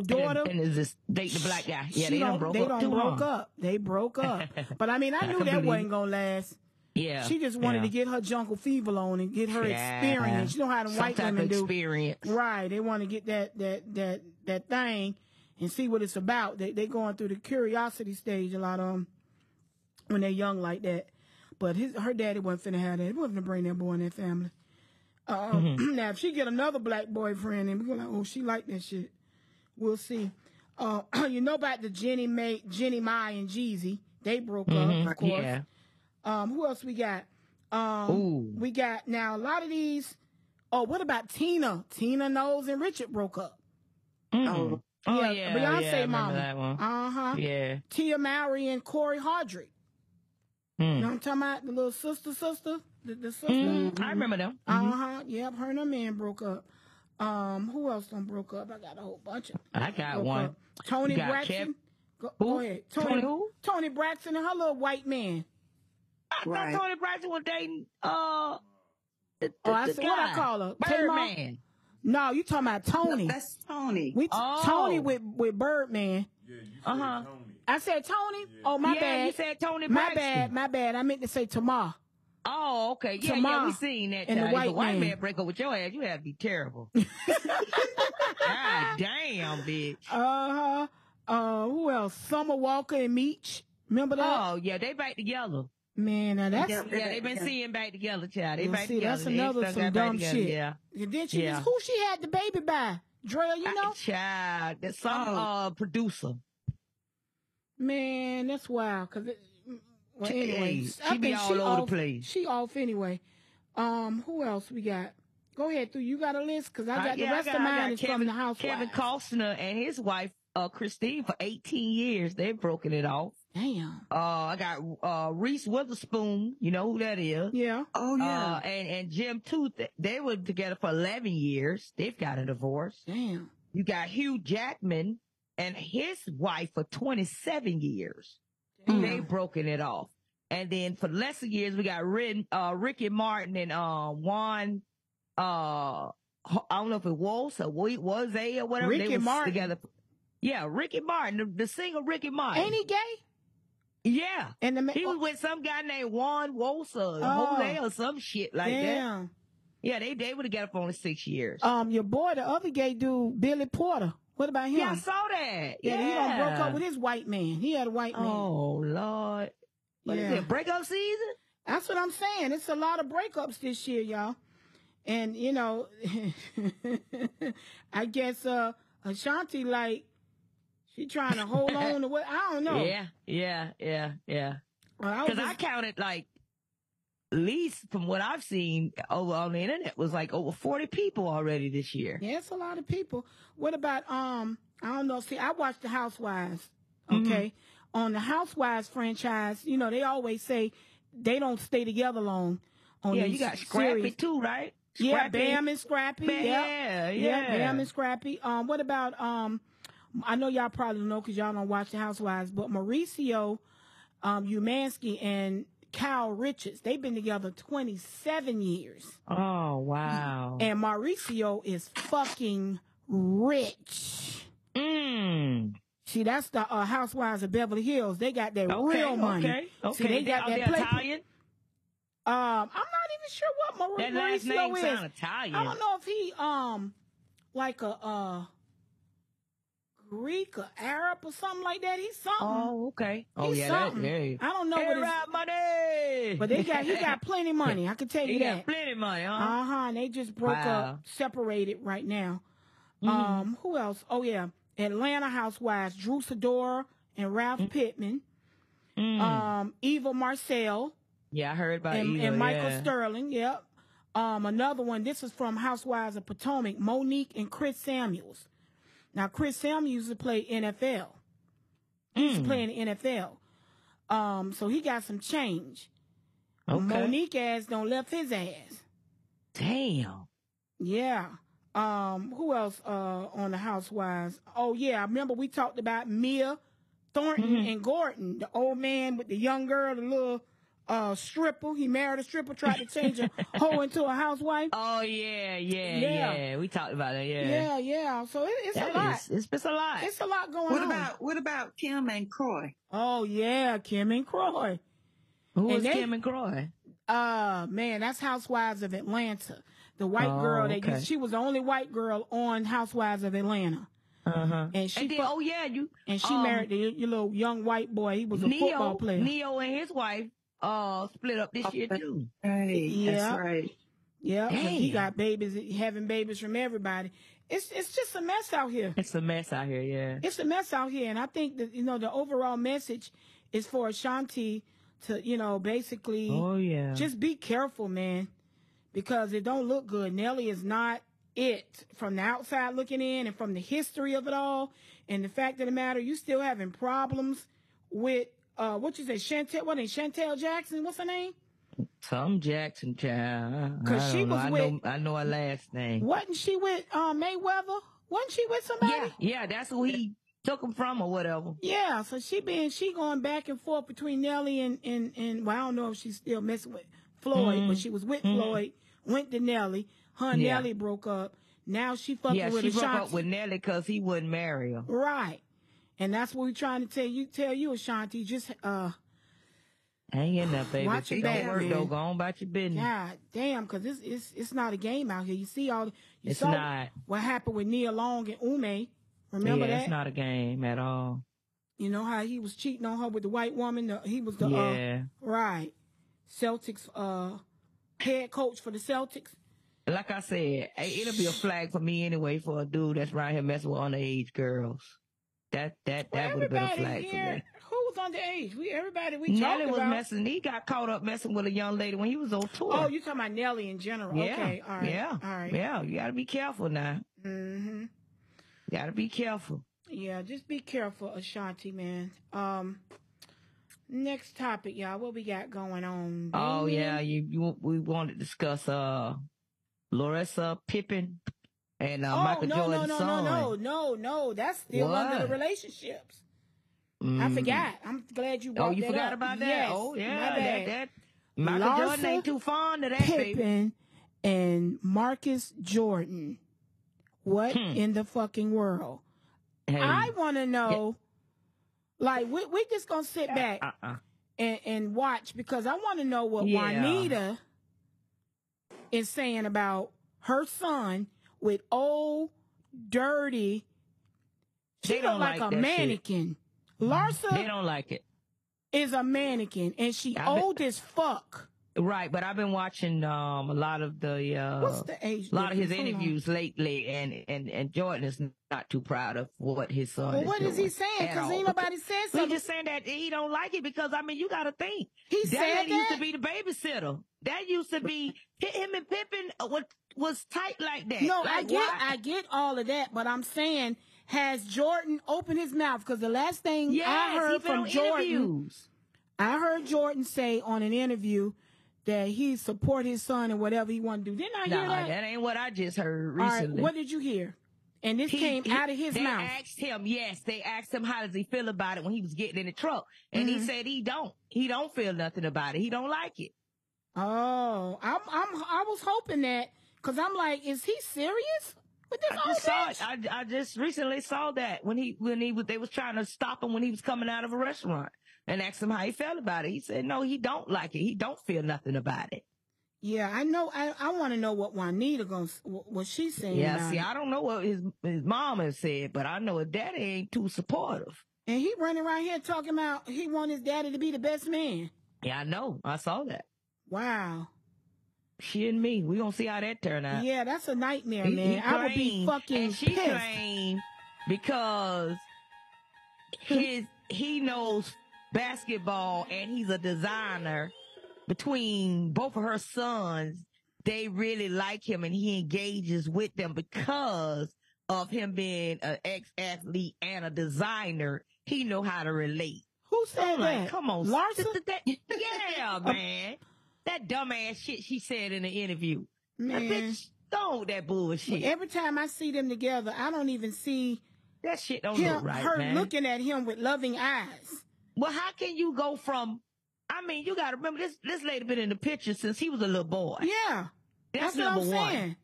daughter. And, and is this date the black guy? Yeah, they don't- broke they up don't broke huh? up. They broke up. but I mean, I I knew can that believe wasn't gonna last. Yeah. She just wanted yeah. to get her jungle fever on and get her Yeah. experience. You know how the Some white type women of do. experience. Right. They want to get that that that that thing and see what it's about. They they going through the curiosity stage a lot of them when they're young like that. But his her daddy wasn't finna have that. He wasn't finna bring that boy in that family. Um, Mm-hmm. now if she get another black boyfriend and we're like, oh, she like that shit. We'll see. Uh, you know about the Jenny May, Jenny Mai and Jeezy. They broke up, of course. Mm-hmm. Yeah. Um, who else we got? Um, we got now a lot of these. Oh, what about Tina? Tina Knowles and Richard broke up. Mhm. Oh Yeah, yeah, Beyonce yeah, I mama. that one. Uh huh. Yeah. Tia Mowry and Cory Hardrict. You Mm. know what I'm talking about? The little sister, sister, the, the sister. Mm, I remember them. Uh huh. Yep, her and her man broke up. Um, who else done broke up? I got a whole bunch of. I got one. up. Toni got Braxton. Kev- Go, Who? go ahead. Toni, Toni who? Toni Braxton and her little white man. I Right. thought Toni Braxton was dating uh the, the, Oh, I the said- what I call her? Tamar? Birdman. No, you talking about Toni? That's Toni. we Oh. Toni with with Birdman. Uh huh. I said Toni. Oh my yeah, bad. you said Toni Braxton. my bad. My bad. I meant to say Tamar. Oh, okay. Yeah, yeah, Tamar we seen that. and the child. If white a white man. man. break up with your ass, you have to be terrible. God damn, bitch. Uh huh. Uh, who else? Summer Walker and Meach. Remember that? Oh, yeah, they back together. Man, now that's Yeah. Yeah, they been seeing back together, child. They Well, back see, together. that's another stuck some dumb shit. Yeah. And then she Yeah. was, who she had the baby by? Dre, you know? I, child, that's some Oh. uh producer. Man, that's wild. Cause it, well, Hey, anyway, she I be all she over the place. She off anyway. Um, who else we got? Go ahead, through. You got a list? Cause I Uh, got yeah, the rest got, of I mine is Kevin, from the house. Kevin Costner and his wife, uh, Christine, for 18 years. They've broken it off. Damn. Uh, I got uh, Reese Witherspoon. You know who that is. Yeah. oh yeah. Uh, and, and Jim Toth. They were together for 11 years. They've got a divorce. Damn. You got Hugh Jackman and his wife for 27 years. Damn. They've broken it off. And then for lesser years, we got Rid- uh, Ricky Martin and uh, Juan. Uh, I don't know if it was or wa- was a or whatever. Ricky they was Martin? together. Yeah, Ricky Martin, the, the singer Ricky Martin. Ain't he gay? Yeah. And the He was with some guy named Juan Wosa, Oh. Jose or some shit like that. Damn. Yeah, they they would were together for only six years. Um, your boy, the other gay dude, Billy Porter. What about him? yeah, I saw that. Yeah, Yeah, he done broke up with his white man. He had a white man. Oh Lord, what is Yeah. it? Breakup season? That's what I'm saying. It's a lot of breakups this year, y'all. And you know, I guess uh Ashanti like she trying to hold on to what I don't know. Yeah, yeah, yeah, yeah. Well, I Because I counted like, least from what I've seen over on the internet, was like over 40 people already this year. Yeah, it's a lot of people. What about um? I don't know. See, I watched the Housewives. Mm-hmm. Okay, on the Housewives franchise, you know they always say they don't stay together long. On Yeah, you got Scrappy series. too, right? Yeah, Scrappy. Bam and Scrappy. Bam, yeah, Yeah, yeah. Bam and Scrappy. Um, what about um? I know y'all probably know because y'all don't watch the Housewives, but Mauricio, um, Umansky and Kyle Richards, they've been together twenty seven years. Oh, wow. And Mauricio is fucking rich. Mm. See, that's the uh, Housewives of Beverly Hills. They got that Okay, real money. okay, okay. See, they got Are that they play- Italian? Um, I'm not even sure what Maur- That last name Mauricio is. sound Italian. I don't know if he um like a uh Greek or Arab or something like that. He's something. Oh, okay. Oh, He's yeah, that, something. yeah. I don't know what his, Arab money. but they got he got plenty money. I can tell you He that. got plenty of money, huh? Uh huh. And they just broke Wow. up, separated right now. Mhm. Um, who else? Oh yeah, Atlanta Housewives, Drew Sidora and Ralph Pittman. Mm. Um, Eva Marcille yeah, I heard about and, Eva, and Michael yeah. Sterling. Yep. Um, another one. This is from Housewives of Potomac. Monique and Chris Samuels. Now, Chris Samuels used to play NFL. He used to Mm. play in the NFL. Um, so he got some change. Okay. Monique ass don't left his ass. Damn. Yeah. Um, who else uh on the Housewives? Oh yeah, I remember we talked about Mia Thornton Mhm. and Gordon, the old man with the young girl, the little uh stripper. He married a stripper, tried to change a hoe into a housewife. Oh, yeah, yeah, Yeah. yeah. We talked about that, yeah. Yeah, yeah. So it, it's That a lot. is- it's, it's a lot. It's a lot going What on. about what about Kim and Kroy? Oh yeah, Kim and Kroy. Who and was they- Kim and Kroy? Uh man, that's Housewives of Atlanta. The white Oh, girl that okay. she was the only white girl on Housewives of Atlanta. Uh-huh. And she and then, fuck- oh, yeah, you. And she um, married the your little young white boy. He was a football player. Ne-Yo and his wife uh split up this year, too. Right. Yeah. That's right. Yeah, he got babies, having babies from everybody. It's it's just a mess out here. It's a mess out here, yeah. It's a mess out here, and I think that you know the overall message is for Ashanti to you know basically Oh, yeah. just be careful, man, because it don't look good. Nelly is not it from the outside looking in, and from the history of it all, and the fact of the matter, you still having problems with uh what you say, Shantel? What name? Shantel Jackson? What's her name? Some Jackson child. 'Cause she don't know. was I with- know, I know her last name. Wasn't she with uh, Mayweather? Wasn't she with somebody? Yeah, yeah, that's who he took him from or whatever. Yeah, so she been she going back and forth between Nelly and and and well, I don't know if she's still messing with Floyd, Mhm. but she was with Mhm. Floyd, went to Nelly. Her and Yeah. Nelly broke up. Now she fucking yeah, with she broke Ashanti. up with Nelly because he wouldn't marry her. right, and that's what we're trying to tell you. Tell you, Ashanti, just uh, Hang in there, baby. Watch your Don't back, work man. though. Go on about your business. God damn, because it's it's it's not a game out here. You see all you It's saw not. what happened with Nia Long and Ume. Remember yeah, that? it's not a game at all. you know how he was cheating on her with the white woman. The, he was the uh, yeah. Right. Celtics uh head coach for the Celtics. Like I said, it'll be a flag for me anyway for a dude that's right here messing with underage girls. That that Well, that would have been a flag for me. who was underage? We everybody we Nelly was about. messing. He got caught up messing with a young lady when he was on tour. Oh, you talking about Nelly in general? yeah, Okay, all right, yeah, all right. yeah. You got to be careful now. Mm-hmm. You got to be careful. Yeah, just be careful, Ashanti, man. Um, next topic, y'all. What we got going on? Oh yeah, you, you we want to discuss uh Larissa Pippen and uh, Oh Michael no, no, Jordan's no, son. no, no, no, no. That's still under the What? relationships. I Mm. forgot. I'm glad you. Oh, brought you that forgot up. about that? Yes, oh my yeah, bad. that that Michael Larsa Jordan ain't too fond of that baby. Pippen and Marcus Jordan. What Hmm. in the fucking world? Hey, I want to know. Like we we just gonna sit back uh-uh. and, and watch because I want to know what Yeah. Juanita is saying about her son with old dirty. She They look don't like, like a that shit. mannequin. Larsa They don't like it. is a mannequin and she old as fuck. Right, but I've been watching um a lot of the uh What's the age? a lot of his? Hold on. interviews lately, and and and Jordan is not too proud of what his son Well, is what is doing he saying? Because ain't nobody said something. just saying that he don't like it because I mean you got to think He that said lady used to be the babysitter. That used to be him and Pippen uh, was tight like that. No, Like, I get, why? I get all of that, but I'm saying, has Jordan opened his mouth? Because the last thing yes, I heard from Jordan, interviews. I heard Jordan say on an interview that he support his son and whatever he want to do. Didn't I hear that? that ain't what I just heard All right, recently. what did you hear? And this He- came he- out of his they mouth. asked him, yes, they asked him how does he feel about it when he was getting in the truck, and he Mhm. said he don't, he don't feel nothing about it. He don't like it. Oh, I'm, I'm, I was hoping that because I'm like, is he serious with this I just saw it. I, I just recently saw that when he when he was they was trying to stop him when he was coming out of a restaurant and asked him how he felt about it. He said no, he don't like it. He don't feel nothing about it. Yeah, I know. I, I want to know what Juanita going what she's saying. Yeah, see, it. I don't know what his his mom has said, but I know his daddy ain't too supportive. And he running around here talking about he want his daddy to be the best man. Yeah, I know. I saw that. Wow. She and me, we gonna see how that turn out. Yeah, that's a nightmare, He- man. he I would be fucking and she pissed. because his he knows basketball and he's a designer. Between both of her sons, they really like him and he engages with them because of him being an ex athlete and a designer. He know how to relate. Who said I'm like, that? come on, sister, that- yeah, man. That dumbass shit she said in the interview. That Man. bitch, don't that bullshit. Every time I see them together, I don't even see That shit don't him, look right, her man. looking at him with loving eyes. well, how can you go from? I mean, you got to remember this. This lady been in the picture since he was a little boy. Yeah, that's, that's, what number I'm one. saying.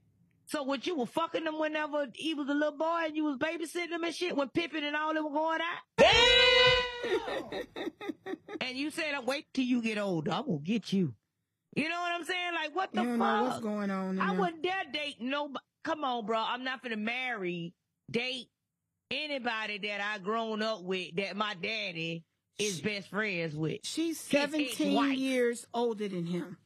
So, what you were fucking him whenever he was a little boy and you was babysitting him and shit when Pippen and all them were going out. and you said, "I "Wait till you get older. I'm gonna get you." You know what I'm saying? Like, what the fuck? what's going on. I there. wouldn't dare date nobody. Come on, bro. I'm not gonna marry, date anybody that I grown up with that my daddy is best friends with. She's 17 years older than him.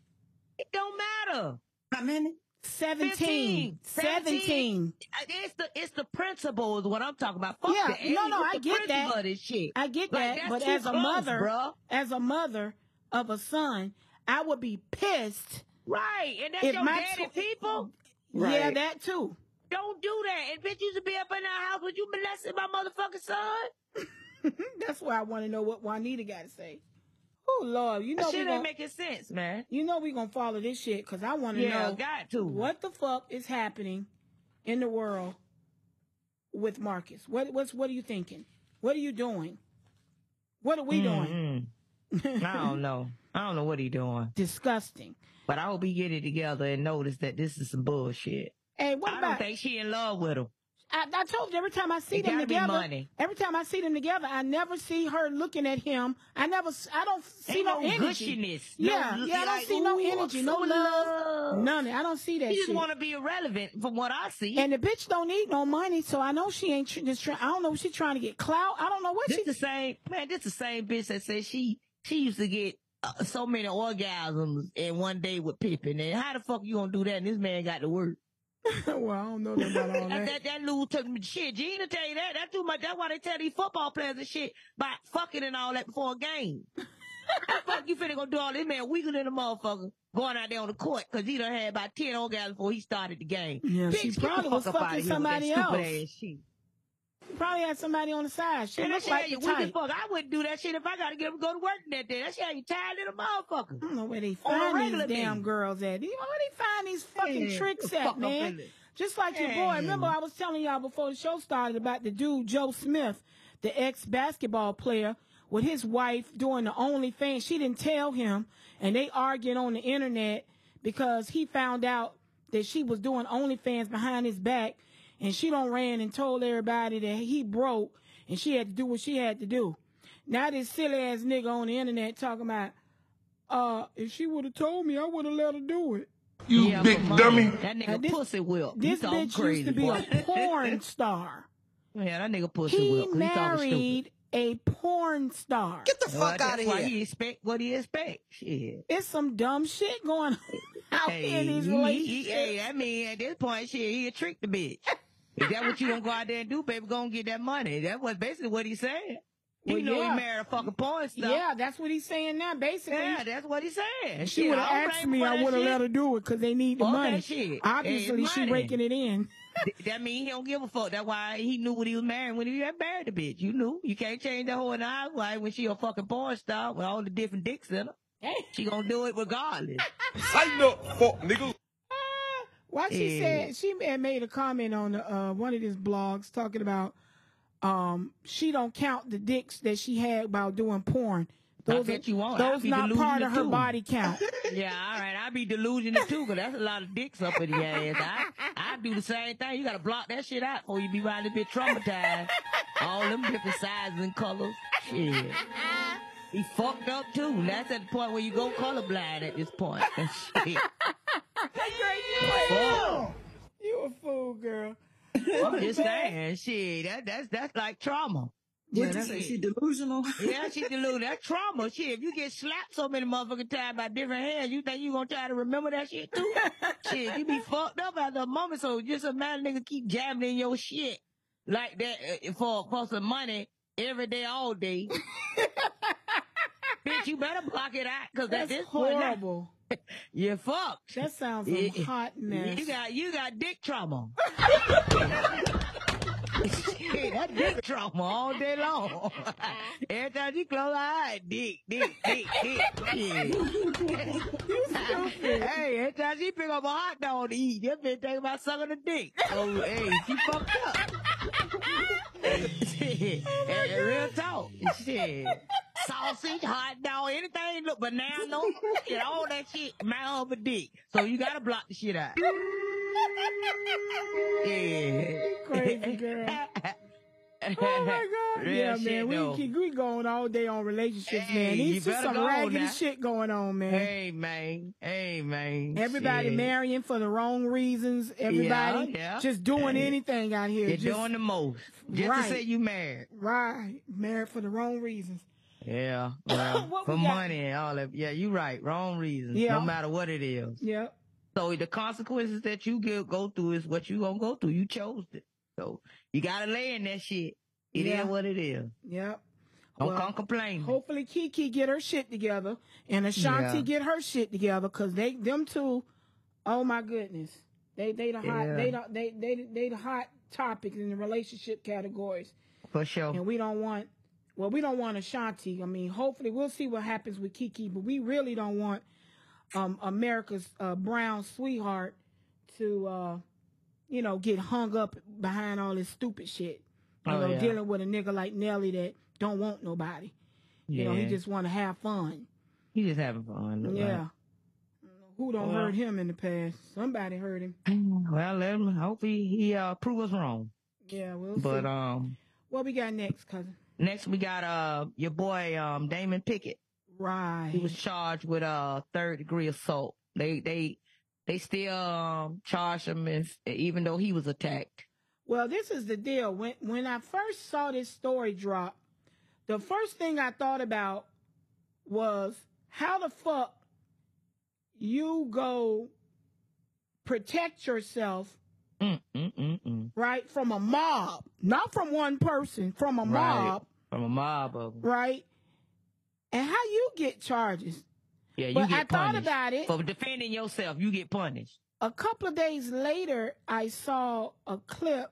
It don't matter. How many? 17. 15, 17. It's the it's the principle is what I'm talking about. Fuck Yeah, the no, no, I get that. principle of this shit. I get Like, that, but as a mother, bruh. as a mother of a son, I would be pissed. Right, and that's If your my daddy tw- people. Yeah, that too. Don't do that. And bitch used to be up in our house when you molested my motherfucking son. That's why I want to know what Juanita got to say. Oh Lord, you know That we shit gonna, ain't making sense, man. you know we gonna follow this shit because I want to Yeah, know got to. what the fuck is happening in the world with Marcus. What what's what are you thinking? What are you doing? What are we doing? Mm-hmm. I don't know. I don't know what he doing. Disgusting. But I hope he get it together and notice that this is some bullshit. Hey, what I about? don't think she in love with him. I, I told you every time I see It them together. money. Every time I see them together, I never see her looking at him. I never. I don't see Ain't no, no energy. gushiness. Yeah, No, yeah, I don't like, see no energy, no love, none. I don't see that He just want to be irrelevant from what I see. And the bitch don't need no money, so I know she ain't tr- just trying. I don't know if she's trying to get clout. I don't know what this she. the same man. This the same bitch that said she she used to get uh, so many orgasms in one day with Pippen. And how the fuck you gonna do that? And this man got to work. well, I don't know about all that, that. that that little took me shit. Gina tell you that. That's too much. That's why they tell these football players and shit about fucking and all that before a game. How the fuck you finna go do all this man weaker than a motherfucker going out there on the court because he done had about ten orgasms before he started the game. Yeah, Bitch, she probably was fucking outta here with that somebody else. Probably had somebody on the side. She looked like you weak as type. fuck. I wouldn't do that shit if I gotta get up go to work that day. That shit had you tired little motherfucker. I don't know where they find these regular damn day. girls at. You know where they find these fucking Yeah, tricks the at, fuck man? Just like your boy. Remember, I was telling y'all before the show started about the dude Joe Smith, the ex basketball player, with his wife doing the OnlyFans. She didn't tell him, and they argued on the internet because he found out that she was doing OnlyFans behind his back, and she don't ran and told everybody that he broke, and she had to do what she had to do. Now this silly ass nigga on the internet talking about, uh, if she would have told me, I would have let her do it. You Yeah, big dummy. That nigga this- pussy whip. This bitch crazy, used to be boy. a porn star. Yeah, that nigga pussy He whip. He talking stupid. married a porn star. Get the Well, fuck out that's of why here. he expect what he expect. Shit. It's some dumb shit going on out Hey, in these he- he- hey, I mean, at this point, shit, he a trick the bitch. Is that what you gonna go out there and do, baby? Go and get that money. That was basically what he said. Well, you know yeah. he married a fucking porn star. yeah, that's what he's saying now. Basically, Yeah, that's what he said. she Shit, would have asked me. I would have let her do it because they need the Fuck money. that shit. Obviously, It's she money. raking it in. That mean he don't give a fuck. That's why he knew what he was marrying when he got married the bitch. You knew. You can't change that whole in the housewife when she a fucking porn star with all the different dicks in her. Hey. She gonna do it regardless. Sign up, fuck niggas. Why she Yeah. said she had made a comment on uh, one of his blogs talking about um, she don't count the dicks that she had while doing porn. Those are, you won't. Those not part of her too. body count. Yeah, all right. I be delusional too, cause that's a lot of dicks up in the ass. I, I do the same thing. You gotta block that shit out before you be around this bit traumatized. All them different sizes and colors. Shit. He fucked up too. That's at the point where you go colorblind at this point. Shit. Fuck. you a fool, girl. I'm just saying, shit. That, that's that's like trauma. What Yeah, you say? She delusional? Yeah, she delusional. That's trauma. Shit, if you get slapped so many motherfucking times by different hands, you think you gonna try to remember that shit too? shit, you be fucked up after a moment. So just imagine nigga keep jamming in your shit like that uh, for for some money every day, all day. Bitch, you better block it out because at That's point, horrible. you're fucked. That sounds some hotness. You got you got dick trauma. Shit, that dick trauma all day long. Every time you close your eye, dick, dick, dick, dick. Hey, every time she pick up a hot dog to eat, that bitch think about sucking a dick. So, hey, she fucked up. Shit. Hey, real talk. Shit. Sausage, hot dog, anything look banana, shit, all that shit, mouth of a dick. So you gotta block the shit out. Yeah. Crazy girl. Oh my god. Real yeah, man. We though. keep we going all day on relationships, Hey, man. you These just better some go raggedy now. shit going on, man. Hey man, hey man. Everybody Shit. marrying for the wrong reasons. Everybody yeah. just doing Hey. anything out here. You're just, doing the most. Just Right. to say you married. right. Married for the wrong reasons. Yeah. Well, for money and all that. Yeah, you right. Wrong reasons. Yeah. No matter what it is. Yep. So the consequences that you get, go through is what you gonna go through. You chose it. So you gotta lay in that shit. It is Yeah. what it is. Yep. Don't Well, come complaining. Hopefully Keke get her shit together and Ashanti Yeah. get her shit together because they them two, oh my goodness, they they the hot Yeah. they the, they they they the hot topics in the relationship categories, For sure. and we don't want. Well, we don't want Ashanti. I mean, hopefully we'll see what happens with Keke, but we really don't want um, America's uh, brown sweetheart to, uh, you know, get hung up behind all this stupid shit. You Oh, know, yeah. dealing with a nigga like Nelly that don't want nobody. Yeah. You know, he just want to have fun. He just having fun. Yeah. Who don't Well- hurt him in the past? Somebody hurt him. Well, let him, hopefully he uh, prove us wrong. Yeah, we'll But see. um, what we got next, cousin? next we got uh your boy um Damon Pickett. Right. He was charged with uh third degree assault. They they they still um charge him as, even though he was attacked. Well, this is the deal. When when I first saw this story drop, the first thing I thought about was how the fuck you go protect yourself, Mm, mm, mm, mm. right, from a mob, not from one person, from a Right. mob, From a mob of 'em. right? And how you get charges? Yeah, you But get I thought about it. For defending yourself, you get punished. a couple of days later, I saw a clip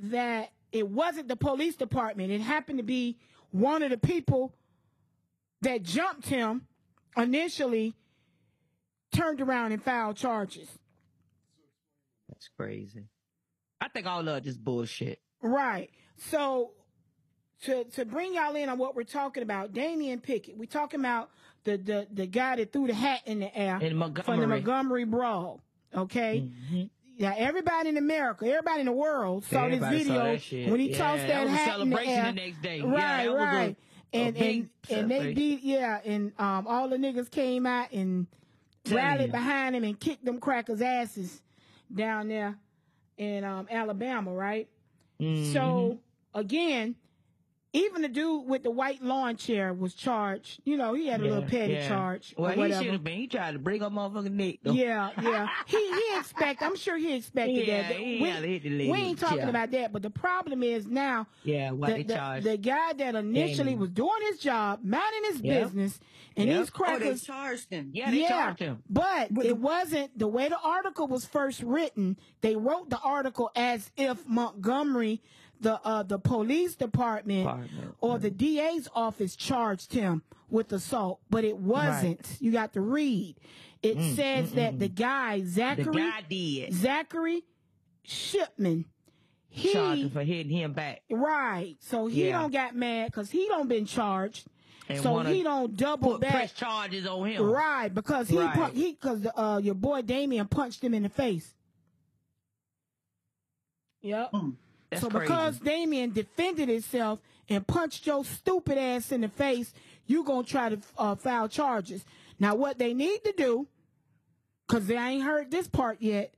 that it wasn't the police department. It happened to be one of the people that jumped him initially turned around and filed charges. That's crazy. I think all of this bullshit. Right. So to to bring y'all in on what we're talking about, Damien Pickett. We're talking about the the, the guy that threw the hat in the air In from the Montgomery. Brawl. Okay. Mhm. Yeah, everybody in America, everybody in the world saw Everybody this saw video that when he Yeah, tossed that, was a hat in the celebration air. the next day. Right, yeah, that was a- right. and a and and they celebration. did yeah, and um all the niggas came out and rallied behind him and kicked them crackers asses down there in um Alabama, right? Mhm. So again, even the dude with the white lawn chair was charged. You know, he had a little petty yeah. charge Well, or he should have been. He tried to break her motherfucking neck. Though. Yeah, yeah. He he expect. I'm sure he expected Yeah, that. he we, had to hit the lady we ain't talking about that, but the problem is now Yeah, what the, they the, charged. the guy that initially was doing his job, minding his Yep. business, and Yep. these Oh, they crackers. charged him. yeah, they charged him. But With it wasn't the way the article was first written. They wrote the article as if Montgomery, the uh, the police department, Department, or the DA's office charged him with assault, but it wasn't. You got to read. It says that the guy Mm, The Zachary guy did. Zachary Shipman, Charged him he for hitting him back. right. So he Yeah. don't got mad because he don't been charged. And so he don't double Put back. press charges on him. Right, because he Right. pun- he because uh your boy Damien punched him in the face. Yep. That's so crazy. because Damien defended himself and punched your stupid ass in the face, you gonna try to uh, file charges. Now what they need to do, cause they ain't heard this part yet,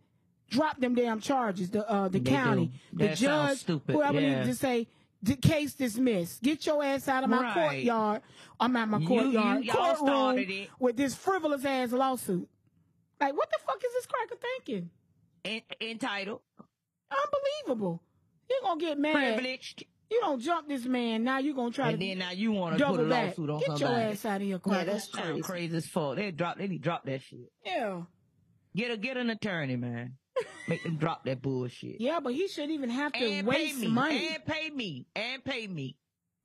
drop them damn charges. The uh the They county, the judge, whoever yeah. needs to say. The case dismissed. Get your ass out of my Right. courtyard. I'm at my You- courtyard. you- courtroom started it. with this frivolous ass lawsuit. Like, what the fuck is this cracker thinking? En- entitled, Unbelievable. You're gonna get mad. privileged, You don't jump this man. Now you're gonna try and to then now you want to put a back. lawsuit on Get your ass out of here, Yeah, that's crazy. crazy as fuck. They drop. They need drop that shit. yeah. Get a get an attorney, man. Make them drop that bullshit. Yeah, but he shouldn't even have to and waste me. money. And pay me. And pay me.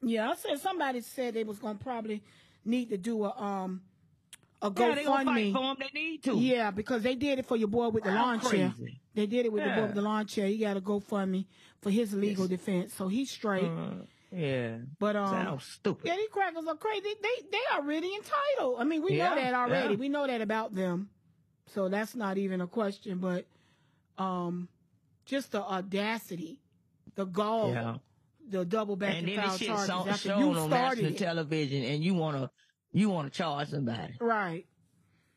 yeah, I said somebody said they was gonna probably need to do a um a Yeah, they gonna fight for them. They need to. Yeah, because they did it for your boy with the lawn chair. They did it with the boy Yeah. with the lawn chair. He got to GoFundMe for his legal defense, so he's straight. Uh, yeah. but um, Sounds stupid. Yeah, these crackers are crazy. They they are really entitled. I mean, we Yeah, know that already. yeah. We know that about them. So that's not even a question. But um, just the audacity, the gall, the double back And and, then foul charges so, after shown you on started national it. television, and you wanna you wanna charge somebody. right.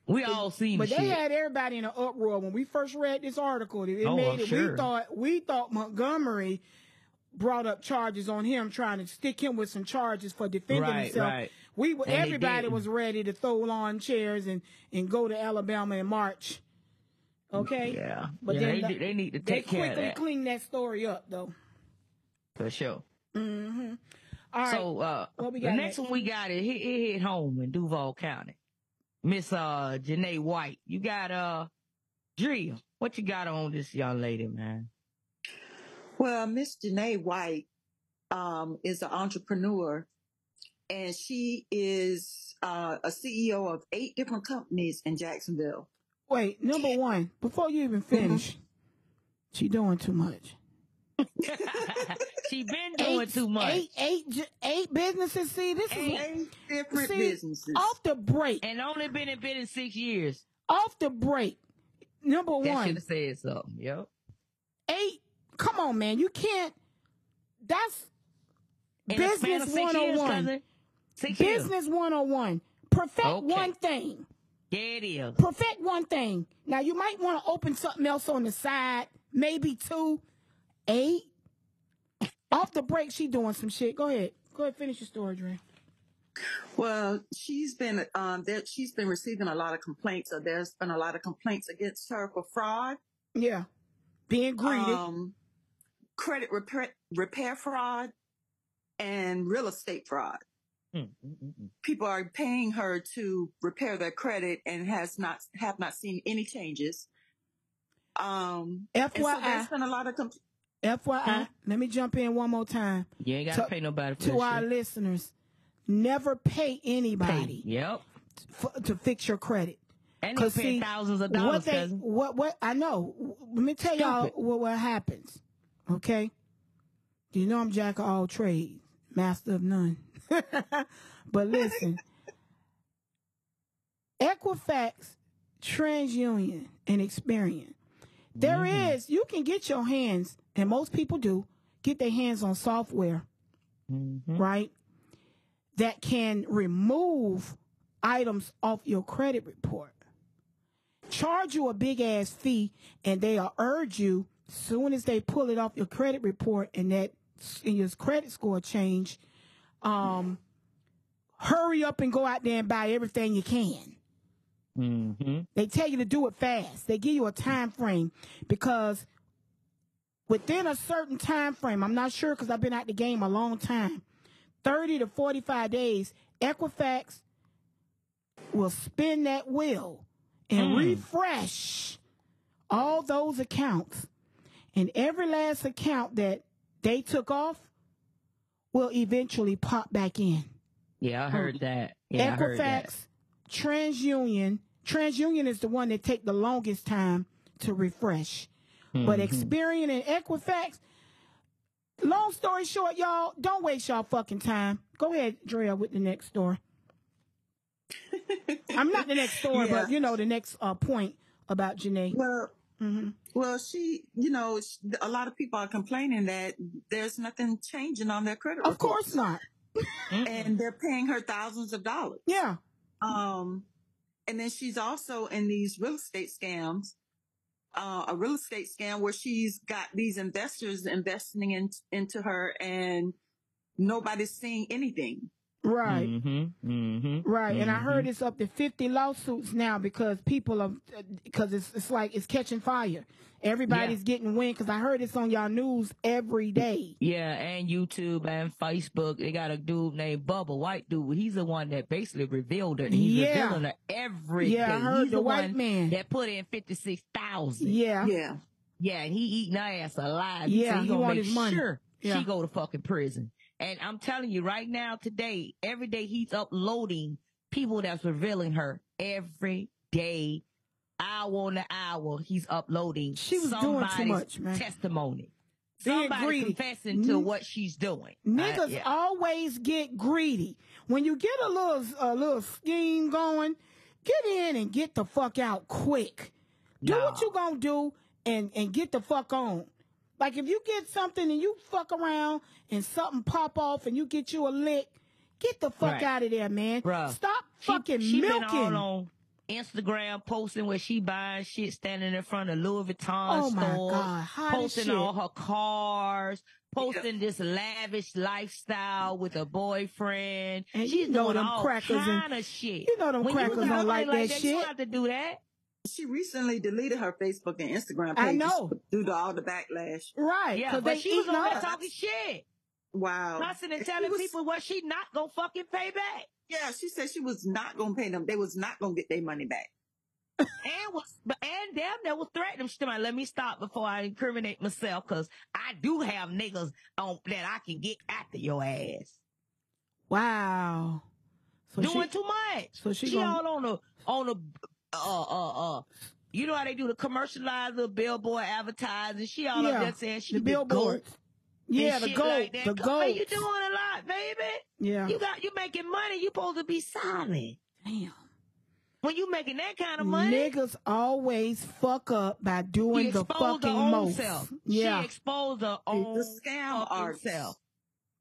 We all seen But the they shit. had everybody in an uproar when we first read this article. It, it Oh, made I'm it. sure. We thought we thought Montgomery brought up charges on him, trying to stick him with some charges for defending Right, himself. right. We And everybody was ready to throw lawn chairs and and go to Alabama in March. Okay. Yeah. But yeah, then they, the- they need to They take care of quickly that cleaned that story up though. for sure. Mm-hmm. All right. So uh, the next next? one we got hit, it hit home in Duval County. Miss uh Janay White. You got uh Drea. What you got on this young lady, man? Well, Miss Janay White um, is an entrepreneur, and she is uh, a CEO of eight different companies in Jacksonville. Wait, number one, before you even finish, she doing too much. she been doing eight, too much. Eight, eight, eight businesses. See, this is Eight different see, businesses. off the break. And only been in business six years. Off the break. Number That should one, have said something. Yep. eight. Come on, man. You can't. That's In business of six years, 101. cousin. Six years. Business 101. Perfect Okay. one thing. Yeah, it is. Perfect one thing. Now, you might want to open something else on the side. Maybe two. Eight. Off the break, she doing some shit. Go ahead. Go ahead, finish your story, Dre. Well, she's been um, there, she's been receiving a lot of complaints. So there's been a lot of complaints against her for fraud, Yeah. Being greedy. um, credit repair, repair fraud, and real estate fraud. Mm, mm, mm, mm. People are paying her to repair their credit and has not have not seen any changes. Um, and so there's been a lot of compl- FYI, let me jump in one more time You ain't gotta To- pay nobody for to our shit. listeners. Never pay Pay. anybody Yep. for, to fix your credit. And pay see, thousands of dollars. What they, cousin. what, what, I know. Let me tell y'all what, what happens. Okay? You know I'm jack of all trades, master of none. but listen, Equifax, TransUnion, and Experian. There is, Mm-hmm. you can get your hands, and most people do, get their hands on software, Mhm. right? That can remove items off your credit report. Charge you a big ass fee, and they'll urge you soon as they pull it off your credit report and that and your credit score change, um, hurry up and go out there and buy everything you can. Mm-hmm. They tell you to do it fast. They give you a time frame because within a certain time frame, I'm not sure because I've been out the game a long time, 30 to 45 days, Equifax will spin that wheel and Mm. refresh all those accounts. And every last account that they took off will eventually pop back in. Yeah, I heard that. Yeah, I heard that. Equifax, TransUnion. TransUnion is the one that take the longest time to refresh. But Mm-hmm. Experian and Equifax, long story short, y'all, don't waste y'all fucking time. Go ahead, Drea, with the next story. I'm not the next story, but you know the next uh, point about Janay. Well, hmm well, she, you know, sh- a lot of people are complaining that there's nothing changing on their credit Of reports. course not. and they're paying her thousands of dollars. Yeah. Um, and then she's also in these real estate scams, uh, a real estate scam where she's got these investors investing in, into her and nobody's seeing anything. Right. Mm-hmm. Mm-hmm. Right, and I heard it's up to fifty lawsuits now because people are because it's it's like it's catching fire. Everybody's getting wind because I heard it's on y'all news every day. Yeah, and YouTube and Facebook. They got a dude named Bubba, white dude. He's the one that basically revealed it. He's Yeah. revealing her every Yeah, I heard he's the white one man. that put in fifty six thousand. Yeah, Yeah. Yeah, and he eating her ass alive. Yeah, so he, he gonna want make his money. sure Yeah. she go to fucking prison. And I'm telling you right now, today, every day he's uploading people that's revealing her every day, hour on the hour. He's uploading. She was doing too much, man. Testimony. Being Somebody greedy. confessing to Mm. what she's doing. niggas Uh, yeah. always get greedy. When you get a little a little scheme going, get in and get the fuck out quick. Do what No. you gonna do and and get the fuck on. Like if you get something and you fuck around and something pop off and you get you a lick, get the fuck Right. out of there, man. Bruh. Stop She- fucking she milking. Been all on Instagram posting where she buying shit standing in front of Louis Vuitton Oh, my stores, God, hot posting shit. all her cars, posting this lavish lifestyle with a boyfriend. And She's you know doing them all crackers and- kind of shit. you know them when crackers don't money like that You don't shit. have to do that. She recently deleted her Facebook and Instagram pages I know. due to all the backlash. right. Yeah, but they she was on there up. talking shit, Wow. cussing and telling was- people what she not gonna fucking pay back. Yeah, she said she was not going to pay them. They was not going to get their money back. and was but and damn that was threatening them. She told let me stop before I incriminate myself because I do have niggas on that I can get after your ass. Wow. So Doing she, too much. so she she gonna- all on the on the uh uh uh you know how they do the commercialize the billboard advertising. She all yeah, up there saying she the billboards. goat Yeah, the shit goat, like the Come on, You doing a lot, baby. Yeah. You got you making money. You supposed to be silent. Damn. When you making that kind of money, Niggas always fuck up by doing she the exposed her fucking own most. self. Yeah. She exposed her own a scam fucking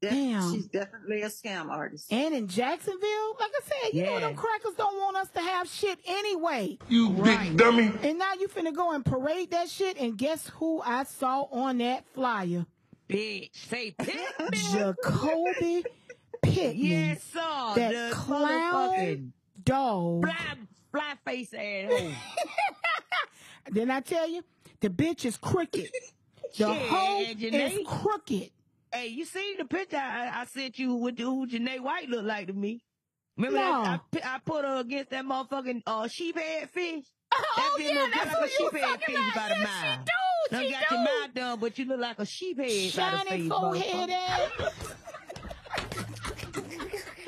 artist. Damn. She's definitely a scam artist. and in Jacksonville, like I said, you know Yeah. them crackers don't want us to have shit anyway. You big dummy. And now you finna go and parade that shit, and guess who I saw on that flyer? Bitch, say Pittman. Jacoby Pittman. yes, sir. That the clown motherfucking dog. fly, fly face asshole. Then I tell you, the bitch is crooked. The Shit, hoe is crooked. Hey, you see the picture I, I sent you with the, who Janay White looked like to me? Remember No. that? I, I put her against that motherfucking uh, sheephead fish. Oh, bitch yeah, that's like who a you was sheephead talking fish about. about Yeah, mile. she do. She got do. your mouth done, but you look like a sheephead Shiny face, forehead ass.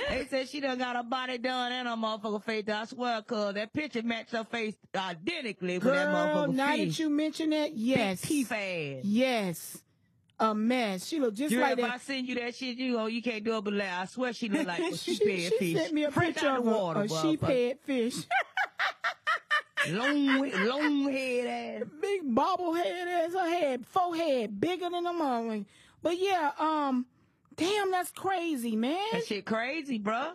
They said she done got her body done and her motherfucker face. I swear, cuz that picture matched her face identically with that Girl, motherfucker now that you mention it, yes. Big teeth ass. Yes. A mess. She look just You like if I send you that shit, you go, you can't do it, but I swear she look like a she, sheephead she fish. sent me a Fresh picture of the a, water, a motherfucker. sheephead fish. Long, long head ass. Big bobblehead ass. Her head, forehead, bigger than a mother. But yeah, um, damn, that's crazy, man. That shit crazy, bruh.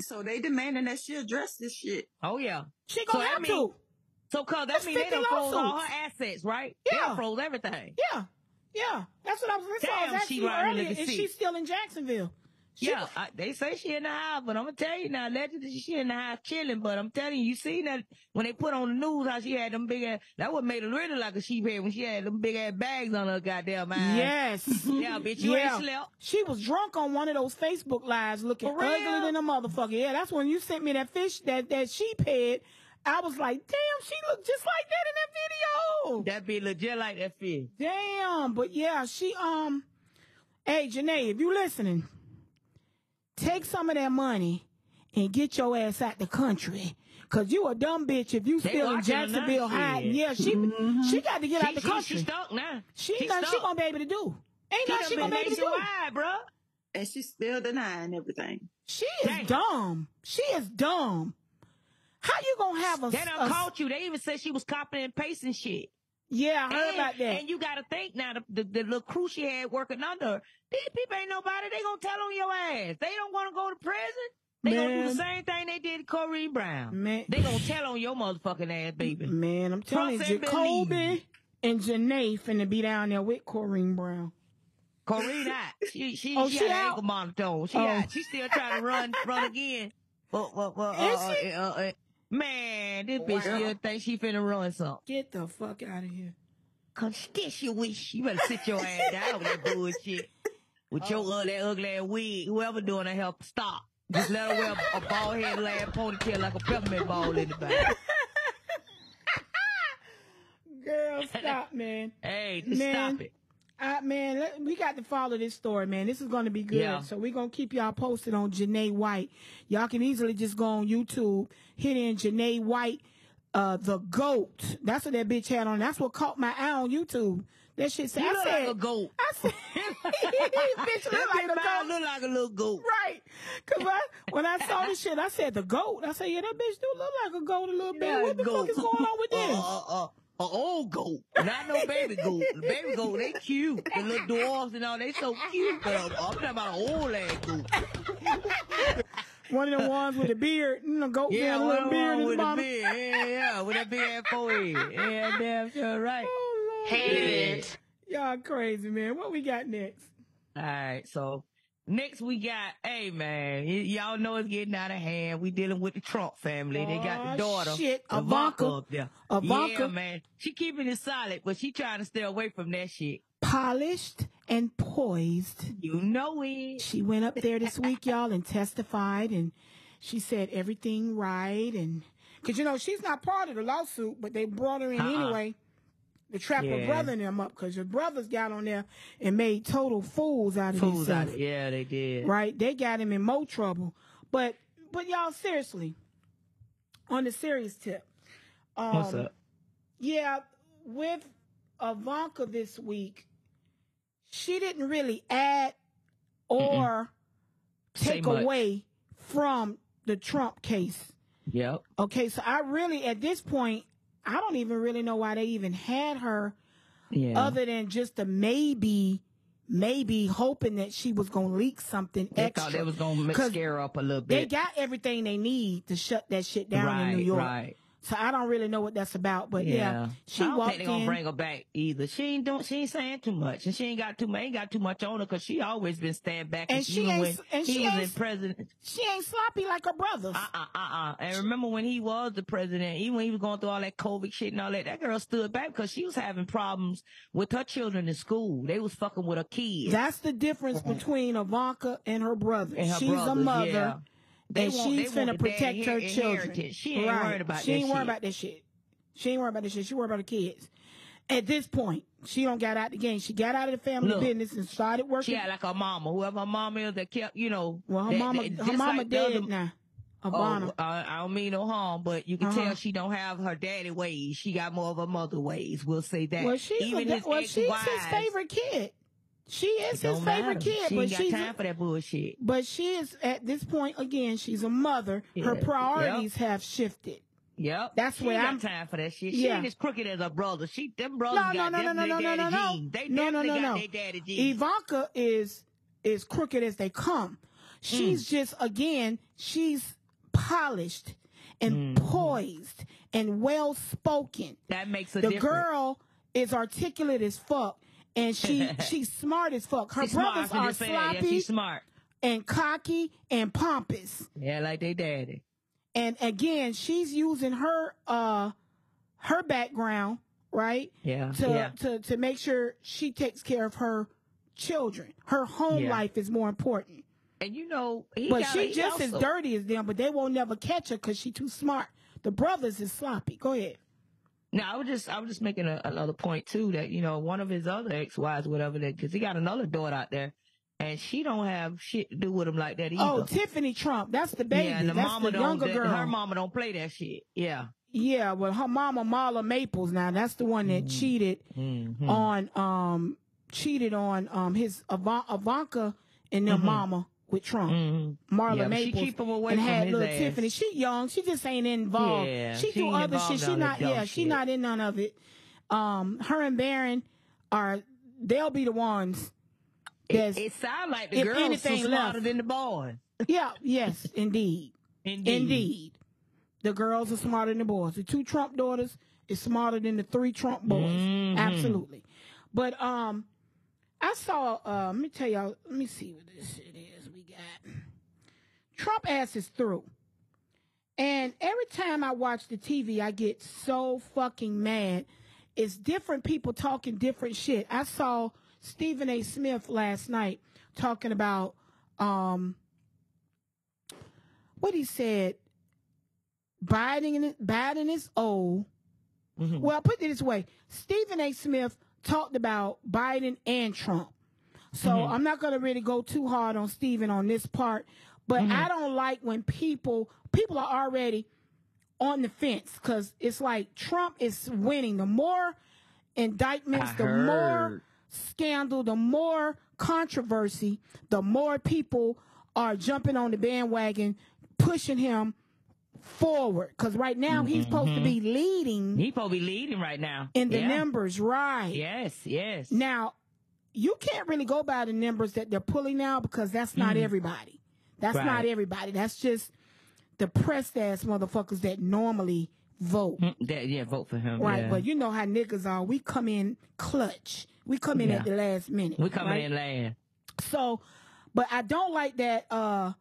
So they demanding that she address this shit. Oh yeah. She So gonna that have mean- to. So, cuz that That's mean they 50 done froze all her assets, right? Yeah. They done froze everything. Yeah, yeah. That's what I was, that's what I was asking she you earlier. Is she still in Jacksonville? She yeah, was- I, they say she in the house, but I'm gonna tell you now, allegedly she in the house chilling. But I'm telling you, you seen that when they put on the news how she had them big ass. That what made her really like a sheep head when she had them big ass bags on her goddamn eyes. Yes. Yeah, bitch, you Yeah. ain't slept. She was drunk on one of those Facebook lives looking uglier than a motherfucker. Yeah, that's when you sent me that fish, that, that sheep head. I was like, damn, she looked just like that in that video. That be legit like that fish. Damn, but yeah, she um Hey Janay, if you listening, take some of that money and get your ass out the country. Cause you a dumb bitch if you They still in watching her now, Jacksonville hiding. Yeah, she she got to get out the she, country. she stuck now. She she ain't nothing she gonna be able to do. Ain't nothing she gonna be able to do. nationwide, bruh. And she's still denying everything. She is Damn. dumb. She is dumb. How you gonna have a, They done a- caught you. They even said she was copying and pasting shit. Yeah, I heard and, about that. And you got to think now, the, the, the little crew she had working under her, these people ain't nobody. They gonna tell on your ass. They don't want to go to prison. They gonna do the same thing they did to Corrine Brown. Man. They gonna tell on your motherfucking ass, baby. Man, I'm telling you, Trust Jacoby and Janay finna be down there with Corrine Brown. Corrine out. She she Oh, she, she out? ankle monotone. She Oh. out. She still trying to run run again. But, but, but, uh, Is she? uh, uh, uh, man, this bitch Wow. still think she finna run something. Get the fuck out of here. Cause you better sit your ass down with that bullshit. With your uh, that ugly ass wig. Whoever doing that help stop. Just let her wear a bald head ass ponytail like a peppermint ball in the back. Girl, stop, man. Hey, just Man. stop it. Uh, man, let- we got to follow this story, man. This is going to be good. Yeah. So we're going to keep y'all posted on Janay White. Y'all can easily just go on YouTube, hit in Janay White, uh, the goat. That's what that bitch had on. That's what caught my eye on YouTube. That shit said, You I look said, like a goat. I said, bitch look like a goat. look like a little goat. Right. Cause I, when I saw this shit, I said the goat. I said, yeah, that bitch do look like a goat a little bit. Yeah, what the goat. fuck is going on with this? Uh, uh, uh, a old goat, not no baby goat. The baby goat, they cute. The little dwarfs and all, they so cute. But I'm, I'm talking about an old ass goat. One of the ones with the beard, you know, goat Yeah, yeah, a little beard on in with the the bottom. beard. Yeah, yeah, with that big ass forehead. Yeah, damn sure right. Oh, Lord. it. Y'all crazy, man. What we got next? All right, so next we got, hey man, y- y'all know it's getting out of hand. We dealing with the Trump family. they got Oh, the daughter, shit. Ivanka. up there. Ivanka. Yeah, man, she keeping it solid, but she trying to stay away from that shit. Polished and poised. You know it. She went up there this week, y'all, and testified, and she said everything right. And because you know she's not part of the lawsuit, but they brought her in Uh-uh. anyway to trap her Yeah. brother and them up because your brothers got on there and made total fools out of Fools out. themselves. Yeah, they did. Right? They got him in more trouble. But but y'all seriously, on the serious tip, um, What's up? yeah, with Ivanka this week, she didn't really add or Say take away from the Trump case. Yep. Okay, so I really, at this point, I don't even really know why they even had her Yeah. other than just a maybe, maybe hoping that she was going to leak something they extra. thought they was gonna scare her up a little bit. They got everything they need to shut that shit down right, in New York. Right. So I don't really know what that's about, but yeah, Yeah. she I don't walked think they gonna in. bring her back either. She ain't doing. She ain't saying too much, and she ain't got too much. Ain't got too much on her because she always been stand back. And she ain't- when and she was ain't- in president. she ain't sloppy like her brothers. Uh uh uh uh. And remember when he was the president, even when he was going through all that COVID shit and all that, that girl stood back because she was having problems with her children in school. They was fucking with her kids. That's the difference between Ivanka and her brother. and her She's a mother, yeah. They and want- she's finna protect her children. She ain't right. worried about She ain't worried about that shit. She ain't worried about this shit. She worried about her kids. At this point, she don't got out the game. She got out of the family Look, business and started working. She had like her mama, whoever her mama is that kept, you know. well, her that- mama, that- her mama like the dead other- now. Oh, I, I don't mean no harm, but you can Uh-huh. tell she don't have her daddy ways. She got more of her mother ways. We'll say that. well, she's Even a, his well, she's his favorite kid. She is his favorite matter. kid, She but ain't got she's time for that bullshit. but she is at this point again. She's a mother. Her Yeah. priorities have shifted. Yep. That's she where I'm- time for that shit. She Yeah. ain't as crooked as her brother. She them brothers No, no, got no, no, no, no, no, no, no. genes. They No, no, no, got no. their daddy genes. Ivanka is is crooked as they come. She's Mm. just again, she's polished and Mm-hmm. poised and well spoken. that makes a The difference. girl is articulate as fuck. And she she's smart as fuck. Her She's brothers can are say. Yeah, sloppy she's smart. and cocky and pompous. Yeah, like they daddy. And again, she's using her uh her background, right? Yeah. To yeah. to to make sure she takes care of her children. Her home Yeah. life is more important. And you know, he But she he just as dirty as them, but they won't never catch her because she too smart. The brothers is sloppy. Go ahead. No, I was just I was just making a, another point too that you know one of his other ex wives, whatever that, because he got another daughter out there, and she don't have shit to do with him like that either. Oh, Tiffany Trump. That's the baby. yeah, and the That's mama the don't. younger girl. Her mama don't play that shit. Yeah. Yeah, well, her mama Marla Maples. Now that's the one that cheated Mm-hmm. on um cheated on um his Ivan- Ivanka and their mama with Trump. Mm-hmm. Marla Yeah, Maples keep 'em away and from had little ass. Tiffany. She young. She just ain't involved. Yeah, she she do other shit. She not. Yeah, she not in none of it. Um, her and Barron are. They'll be the ones. It, That's it sounds like the girls anything are smarter left. than the boys. yeah. Yes, indeed. Indeed. Indeed. The girls are smarter than the boys. The two Trump daughters is smarter than the three Trump boys. Mhm. Absolutely. But um I saw uh let me tell y'all let me see what this shit is Trump ass is through. And every time I watch the TV I get so fucking mad. It's different people talking different shit. I saw Stephen A. Smith last night talking about um what he said Biden Biden is old. Mhm. Well, put it this way: Stephen A. Smith talked about Biden and Trump. So Mhm. I'm not going to really go too hard on Stephen on this part, but Mhm. I don't like when people people are already on the fence because it's like Trump is winning. The more indictments, the more scandal, the more controversy, the more people are jumping on the bandwagon, pushing him forward. Because right now he's supposed to be leading He supposed to be leading right now. in the Mm-hmm. yeah. numbers, right? Yes, yes. Now, you can't really go by the numbers that they're pulling now because that's not everybody. That's. Right. not everybody. That's just the pressed ass motherfuckers that normally vote. Mm, that- yeah, vote for him. Right, yeah. but you know how niggas are. We come in clutch. We come in at the last minute. we coming right? in last. So, but I don't like that uh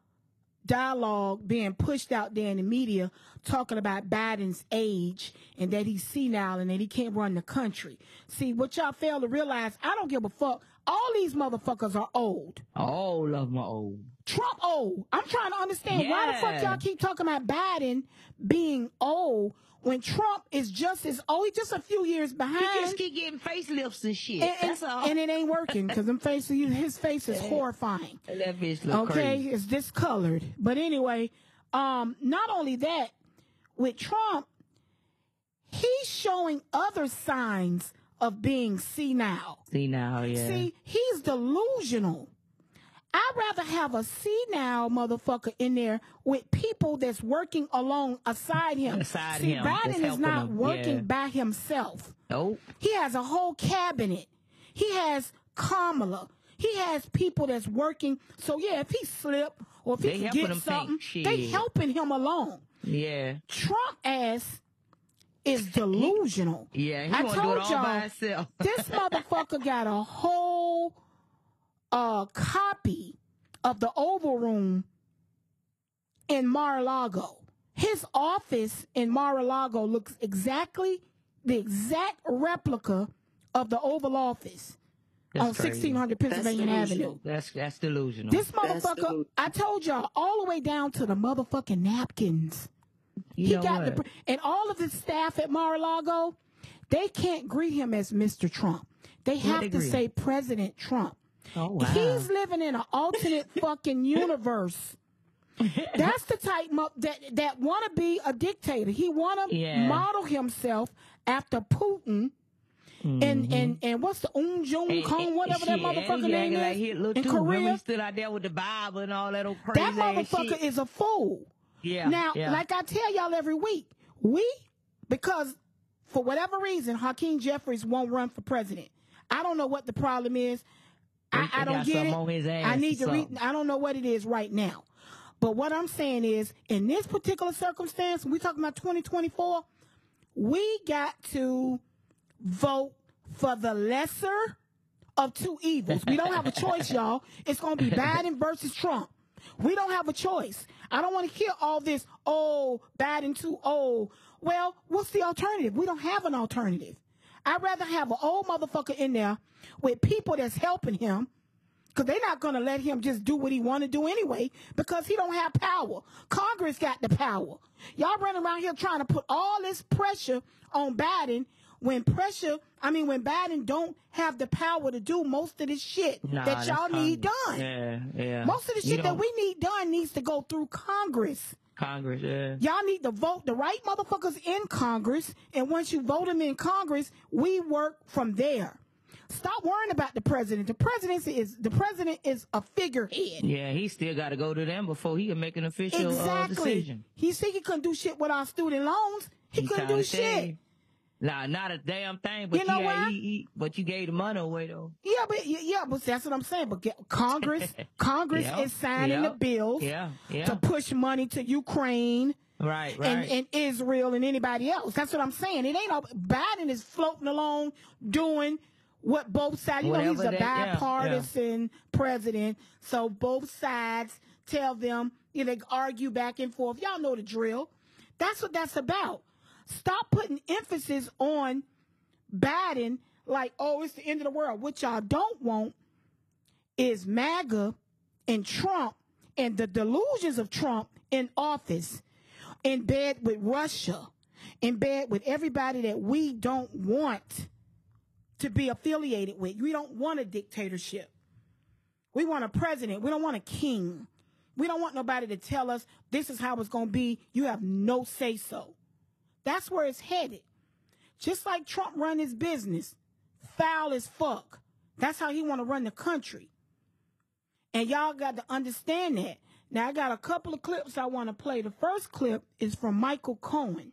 dialogue being pushed out there in the media talking about Biden's age and that he's senile and that he can't run the country. See, what y'all fail to realize, I don't give a fuck. All these motherfuckers are old. All of my old. Trump old. I'm trying to understand why the fuck y'all keep talking about Biden being old when Trump is just as old. He's just a few years behind. He just keep getting facelifts and shit. and, and- That's all. and it ain't working because face, his face is horrifying. that bitch look okay, crazy. it's discolored. But anyway, um, not only that, with Trump, he's showing other signs of being senile. See now, yeah. See, he's delusional. I'd rather have a senile motherfucker in there with people that's working along aside him. Aside See, him, that's Biden is not him, working yeah. by himself. Nope. He has a whole cabinet. He has Kamala. He has people that's working. So yeah, if he slip or if They he forget him something, they helping him along. Yeah. Trump ass is delusional. Yeah. He I told it all y'all, by himself. this motherfucker got a whole uh copy of the Oval Room in Mar-a-Lago. His office in Mar-a-Lago looks exactly the exact replica of the Oval Office That's on crazy. 1600 Pennsylvania Avenue. That's that's delusional. This motherfucker, delusional. I told y'all, all the way down to the motherfucking napkins. you he know got what? the and all of the staff at Mar-a-Lago, they can't greet him as Mr. Trump. They have they to greet say President Trump. oh wow. He's living in an alternate fucking universe. That's the type mo- that that want to be a dictator. He want to Yeah. model himself after Putin. And, mm-hmm. and and what's the Un Jung Kong, whatever that motherfucker name like is little in too. Remember Korea? he stood out there with the Bible and all that old crazy That motherfucker is a fool. Yeah. Now, yeah. like I tell y'all every week, we, because for whatever reason, Hakeem Jeffries won't run for president. I don't know what the problem is. I, I don't get it. on his ass I need to read. I don't know what it is right now. But what I'm saying is, in this particular circumstance, we talking about 2024, we got to vote for the lesser of two evils. We don't have a choice, y'all. It's going to be Biden versus Trump. We don't have a choice. I don't want to hear all this, oh, bad and too old. Well, what's the alternative? We don't have an alternative. I'd rather have an old motherfucker in there with people that's helping him because they're not going to let him just do what he want to do anyway because he don't have power. Congress got the power. Y'all running around here trying to put all this pressure on Biden when pressure, I mean, when Biden don't have the power to do most of this shit Nah, that y'all need done. Yeah, yeah. Most of the shit that we need done needs to go through Congress. Congress, yeah. Y'all need to vote the right motherfuckers in Congress, and once you vote them in Congress, we work from there. Stop worrying about the president. The president is the president is a figurehead. Yeah, he still got to go to them before he can make an official uh, decision. he said he couldn't do shit with our student loans. He, couldn't trying do shit. Nah, not a damn thing. But You know yeah? He, he, but you gave the money away though. Yeah, but yeah, yeah, but that's what I'm saying. But get, Congress, Congress Yeah, is signing yeah, the bills Yeah, yeah. to push money to Ukraine. right, right. and, and Israel and anybody else. That's what I'm saying. It ain't no Biden is floating along doing what both sides. You know, he's a that- yeah, yeah. bipartisan president, so both sides tell them. You know, they argue back and forth. Y'all know the drill. That's what that's about. Stop putting emphasis on Biden like, oh, it's the end of the world. What y'all don't want is MAGA and Trump and the delusions of Trump in office, in bed with Russia, in bed with everybody that we don't want to be affiliated with. We don't want a dictatorship. We want a president. We don't want a king. We don't want nobody to tell us this is how it's going to be. You have no say so. That's where it's headed. Just like Trump run his business, foul as fuck. That's how he want to run the country. And y'all got to understand that. Now I got a couple of clips I want to play. The first clip is from Michael Cohen.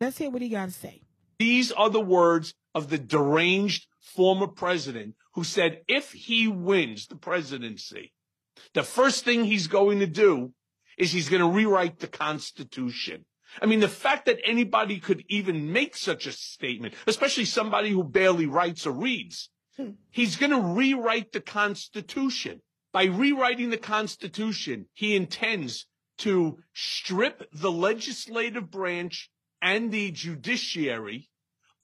Let's hear what he got to say. These are the words of the deranged former president who said if he wins the presidency, the first thing he's going to do is he's going to rewrite the Constitution. I mean, the fact that anybody could even make such a statement, especially somebody who barely writes or reads, hmm. he's going to rewrite the Constitution. By rewriting the Constitution, he intends to strip the legislative branch and the judiciary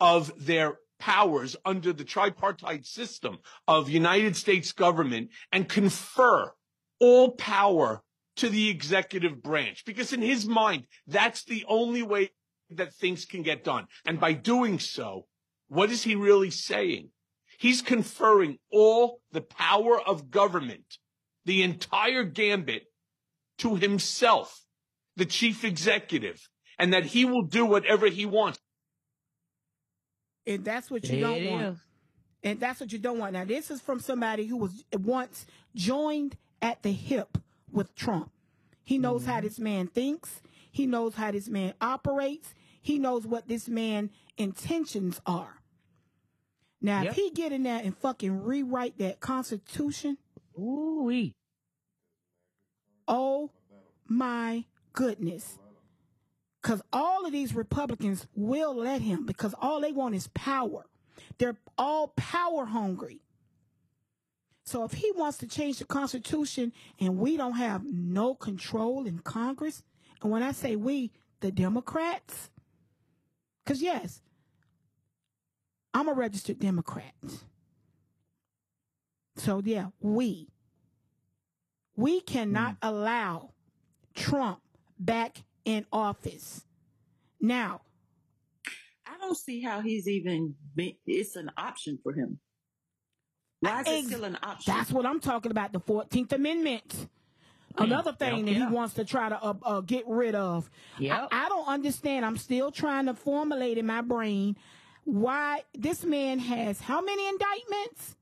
of their powers under the tripartite system of United States government and confer all power to the executive branch. Because in his mind, that's the only way that things can get done. And by doing so, what is he really saying? He's conferring all the power of government, the entire gambit to himself, the chief executive, and that he will do whatever he wants. And that's what you don't it want. And that's what you don't want. Now, this is from somebody who was once joined at the hip with Trump. He knows Mm-hmm. how this man thinks. He knows how this man operates. He knows what this man intentions are. Now, Yep. if he get in there and fucking rewrite that Constitution, Ooh oh my goodness. Because all of these Republicans will let him because all they want is power. They're all power hungry. So if he wants to change the Constitution and we don't have no control in Congress, and when I say we, the Democrats, because yes, I'm a registered Democrat. So yeah, we. We cannot mm. allow Trump back in office. Now, I don't see how he's even, be, it's an option for him. Why is it still an option? That's what I'm talking about. The Fourteenth Amendment. Another thing that he wants to try to uh, uh, get rid of. Yep. I, I don't understand. I'm still trying to formulate in my brain why this man has how many indictments?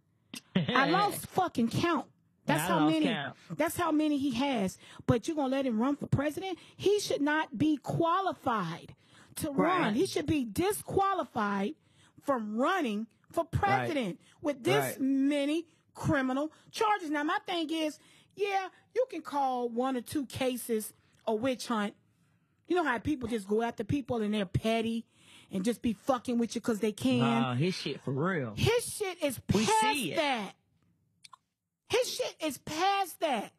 I lost fucking count. That's how many. count. That's how many he has. But you're gonna let him run for president? He should not be qualified to run. He should be disqualified from running for president with this Right. many criminal charges. Now, my thing is, yeah, you can call one or two cases a witch hunt. You know how people just go after people and they're petty and just be fucking with you because they can. Nah, his shit for real. His shit is past that. His shit is past that.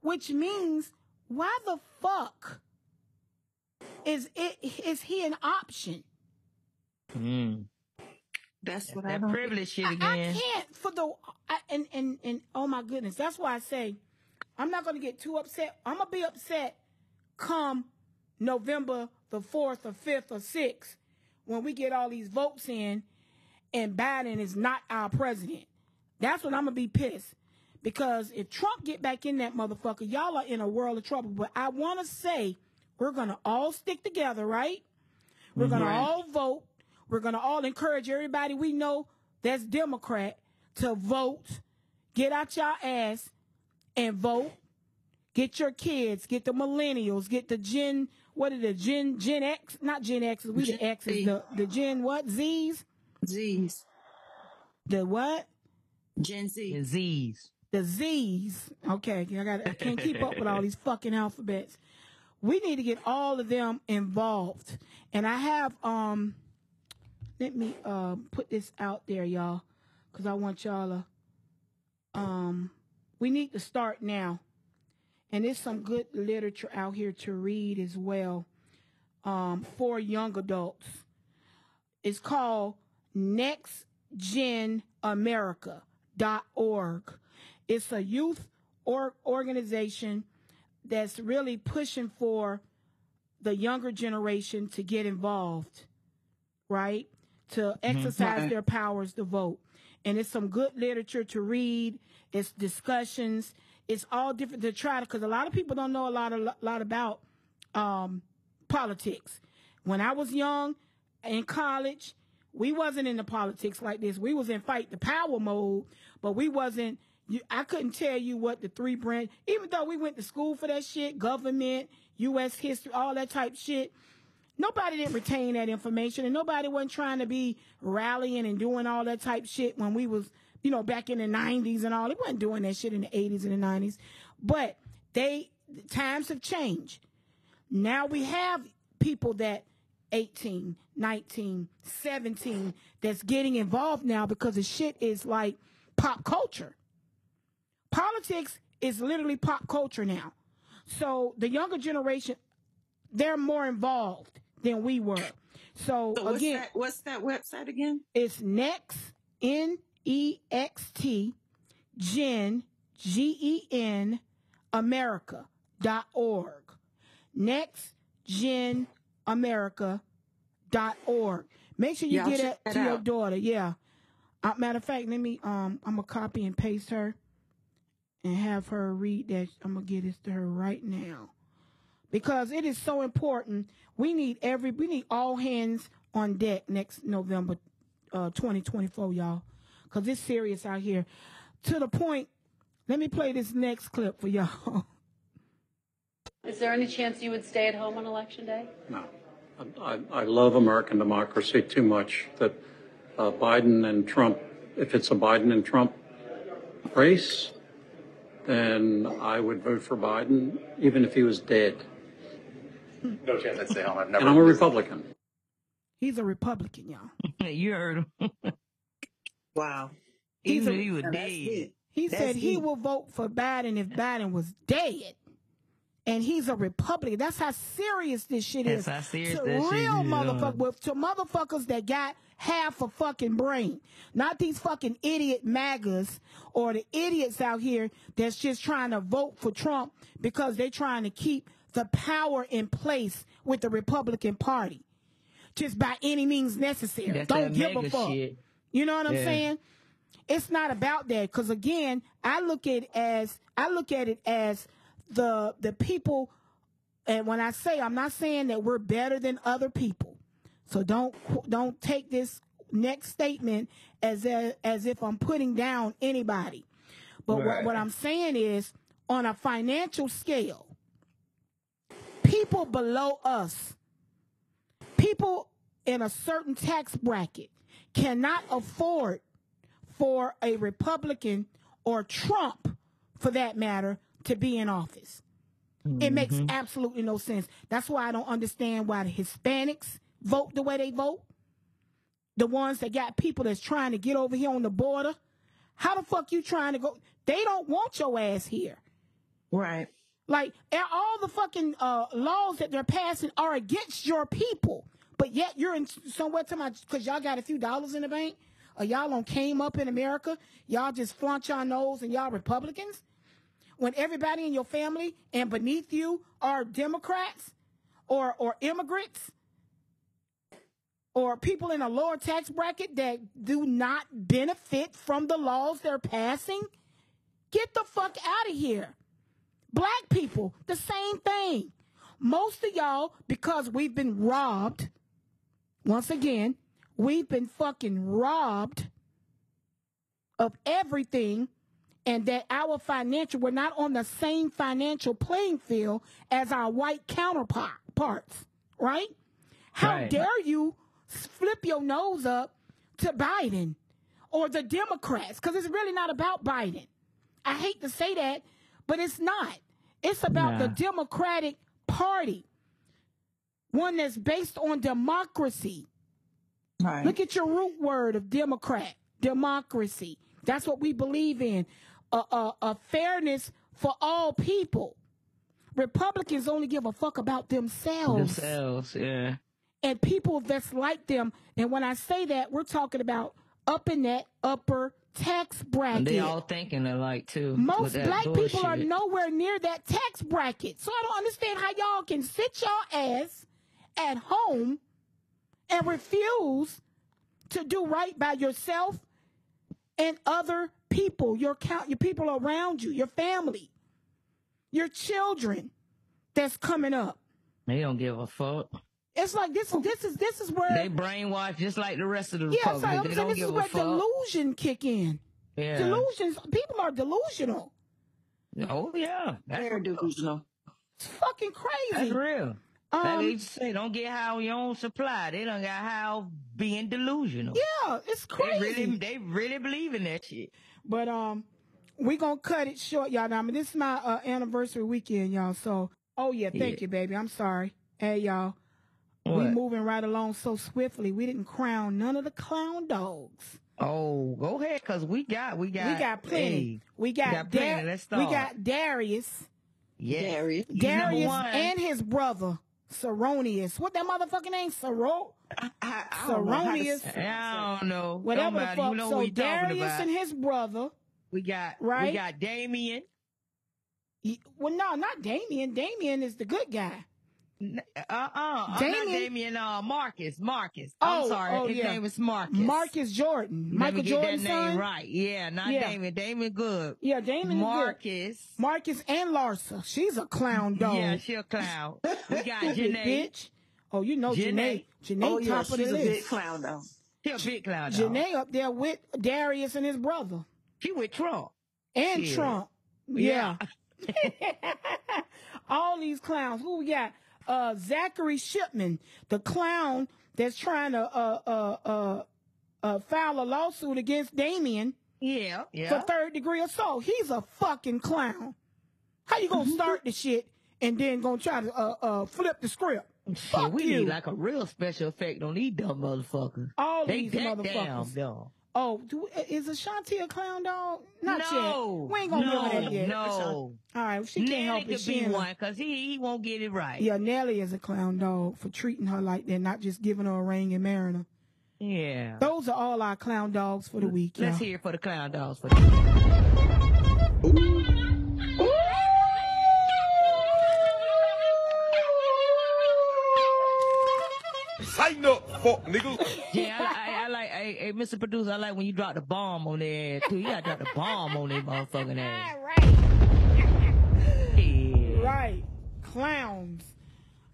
which means why the fuck is it is he an option? Mm. That's what I That don't. privilege shit I, again. I can't for the I, and and and oh my goodness, that's why I say I'm not gonna get too upset. I'm gonna be upset come November the fourth or fifth or sixth when we get all these votes in and Biden is not our president. That's when I'm gonna be pissed. Because if Trump get back in that motherfucker, y'all are in a world of trouble. But I wanna say we're gonna all stick together, right? We're gonna mm-hmm. all vote. We're gonna all encourage everybody we know that's Democrat to vote. Get out your ass and vote. Get your kids, get the millennials, get the Gen, what is the Gen Gen X, not Gen X, we the Gen X's, Z. the, the Gen what? Z's? Z's. The what? Gen Z. Z's. The Z's. Okay, I got I can't keep up with all these fucking alphabets. We need to get all of them involved. And I have um let me uh put this out there, y'all, cuz I want y'all to um we need to start now. And there's some good literature out here to read as well um for young adults. It's called nextgenamerica.org. It's a youth or organization that's really pushing for the younger generation to get involved, right? To exercise their powers to vote. And it's some good literature to read. It's discussions. It's all different to try to, because a lot of people don't know a lot, a lot about um, politics. When I was young in college, we wasn't into politics like this. We was in fight the power mode, but we wasn't. You, I couldn't tell you what the three branch. Even though we went to school for that shit, government, U.S. history, all that type shit. Nobody didn't retain that information, and nobody wasn't trying to be rallying and doing all that type shit when we was, you know, back in the '90s and all. They wasn't doing that shit in the '80s and the '90s, but they the times have changed. Now we have people that 18, 19, 17 that's getting involved now because the shit is like pop culture. Politics is literally pop culture now. So the younger generation, they're more involved than we were. So, So what's again, that? What's that website again? it's Next N E X T Gen G E N America dot org. Next Gen America dot org. Make sure you get it that to your daughter. Yeah. Uh, matter of fact, let me um I'm gonna copy and paste her and have her read that. I'm gonna get this to her right now because it is so important. We need every we need all hands on deck next November, uh, 2024, y'all, because it's serious out here. To the point. Let me play this next clip for y'all. Is there any chance you would stay at home on election day? No. I, I love American democracy too much that uh, Biden and Trump, if it's a Biden and Trump race, then I would vote for Biden even if he was dead. No chance I'd stay home. I've never. And never. I'm a Republican. He's a Republican, y'all. you heard him. Wow. He's Even a- he was Now, dead. deep. He That's said he deep. will vote for Biden if Biden was dead. And he's a Republican. That's how serious this shit That's is. how serious to that shit real is, motherfucker with to motherfuckers that got half a fucking brain. Not these fucking idiot MAGAs or the idiots out here that's just trying to vote for Trump because they're trying to keep the power in place with the Republican Party. Just by any means necessary. That's Don't give a fuck. shit. You know what I'm Yeah. saying? It's not about that because again, I look at it as I look at it as the the people, and when I say I'm not saying that we're better than other people, so don't don't take this next statement as a, as if I'm putting down anybody. But what, what I'm saying is, on a financial scale, people below us, people in a certain tax bracket, cannot afford for a Republican or Trump, for that matter, to be in office. It makes mm-hmm. absolutely no sense. That's why I don't understand why the Hispanics vote the way they vote. The ones that got people that's trying to get over here on the border. How the fuck you trying to go? They don't want your ass here. Right. Like all the fucking uh, laws that they're passing are against your people, but yet you're in somewhere to my because y'all got a few dollars in the bank, or y'all on came up in America. Y'all just flaunt your nose and y'all Republicans. When everybody in your family and beneath you are Democrats or or immigrants or people in a lower tax bracket that do not benefit from the laws they're passing, get the fuck out of here. Black people, the same thing. Most of y'all, because we've been robbed, once again, we've been fucking robbed of everything, and that our financial, we're not on the same financial playing field as our white counterparts, right? How Right. dare you flip your nose up to Biden or the Democrats? Because it's really not about Biden. I hate to say that, but it's not. It's about the Democratic Party, one that's based on democracy. Right. Look at your root word of Democrat, democracy. That's what we believe in. A, a, a fairness for all people. Republicans only give a fuck about themselves Themselves, yeah. and people that's like them. And when I say that, we're talking about up in that upper tax bracket. And they all thinking alike too. Most black people are nowhere near that tax bracket. So I don't understand how y'all can sit your ass at home and refuse to do right by yourself and other people, your count, your people around you, your family, your children that's coming up. They don't give a fuck. It's like this. This is this is where They brainwashed just like the rest of the yeah. So Republicans. I'm they saying this is where a delusion kick in. yeah. Delusions. People are delusional. Oh yeah, that's, Very delusional. It's fucking that's crazy. real. like Um, they say, don't get high on your own supply. They don't got high on being delusional. yeah, it's They crazy. really, they really believe in that shit. But um, we gonna cut it short, y'all. Now, I mean, this is my uh, anniversary weekend, y'all. So, oh yeah, thank Yeah. you, baby. I'm sorry. Hey, y'all. We moving right along so swiftly. We didn't crown none of the clown dogs. Oh, go ahead, cause we got, we got, we got plenty. hey, we got, got plenty. Let's we got Darius, yeah, Darius. Darius, one. and his brother Saronius. What that motherfucking name? Saro, I, I, I don't know Saronius. I don't know. whatever Don't the fuck. You know so what we talking Darius about. and his brother. we got, Right? we got Damien. he- Well, no, not Damien. Damien is the good guy. Uh uh-uh, uh, not Damien- Damien. Uh, Marcus, Marcus. Oh, I'm sorry, oh, his yeah. name is Marcus. Marcus Jordan, Let me Michael get Jordan's that name son. right. Yeah, not Yeah. Damien. Damien good. Yeah, Damon is good. Marcus. Marcus and Larsa. She's a clown dog. Yeah, she a clown. We got Stupid Janay. bitch. Oh, you know Janay. Janay. Janay, Oh yeah, top she's of the a big clown though. She a big clown. dog. Janay up there with Darius and his brother She with Trump. and Shit. Trump. Yeah. All these clowns. Who we got? Uh, Zachary Shipman, the clown that's trying to uh, uh, uh, uh, file a lawsuit against Damien Yeah, yeah. for third degree assault. He's a fucking clown. How you gonna start the shit and then gonna try to uh, uh, flip the script? Shit, Fuck we you. need like a real special effect on these dumb motherfuckers. All They these motherfuckers. damn dumb. Oh, do, is Ashanti a clown dog? Not no, yet. We ain't gonna no, give her that yet. No, All right, she can't Nelly help it. could She be in one because he he won't get it right. Yeah, Nelly is a clown dog for treating her like that, not just giving her a ring and marrying her. Yeah. Those are all our clown dogs for the week. Let's y'all. hear it for the clown dogs. For Tighten up, fuck nigga. yeah, I, I, I like. Hey, hey, Mr. Producer, I like when you drop the bomb on their ass too. You gotta drop the bomb on their motherfucking ass. right, Yeah. right, clowns.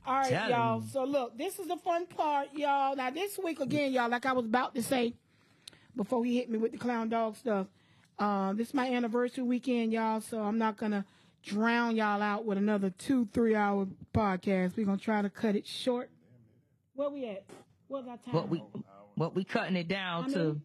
All right, Tell y'all. 'em. So look, this is the fun part, y'all. Now this week again, y'all, like I was about to say before he hit me with the clown dog stuff. Um, this is my anniversary weekend, y'all. So I'm not gonna drown y'all out with another two, three hour podcast. We're gonna try to cut it short. Where we at? What's our time? What we what we cutting it down How to? many?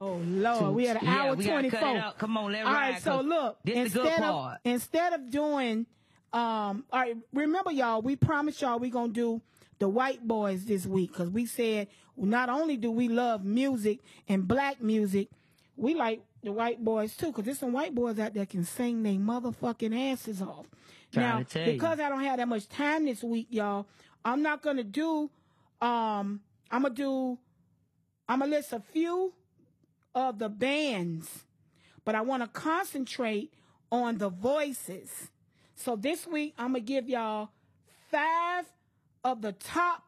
Oh Lord, to- we had an hour we gotta twenty cut four. it out. Come on, let All ride. right, so 'cause look, this the instead good of part. instead of doing, um, all right, remember y'all, we promised y'all we gonna do the white boys this week because we said not only do we love music and black music, we like the white boys too, because there's some white boys out there can sing their motherfucking asses off. Trying now, to tell you. because I don't have that much time this week, y'all, I'm not gonna do. Um, I'm gonna do. I'm gonna list a few of the bands, but I want to concentrate on the voices. So this week, I'm gonna give y'all five of the top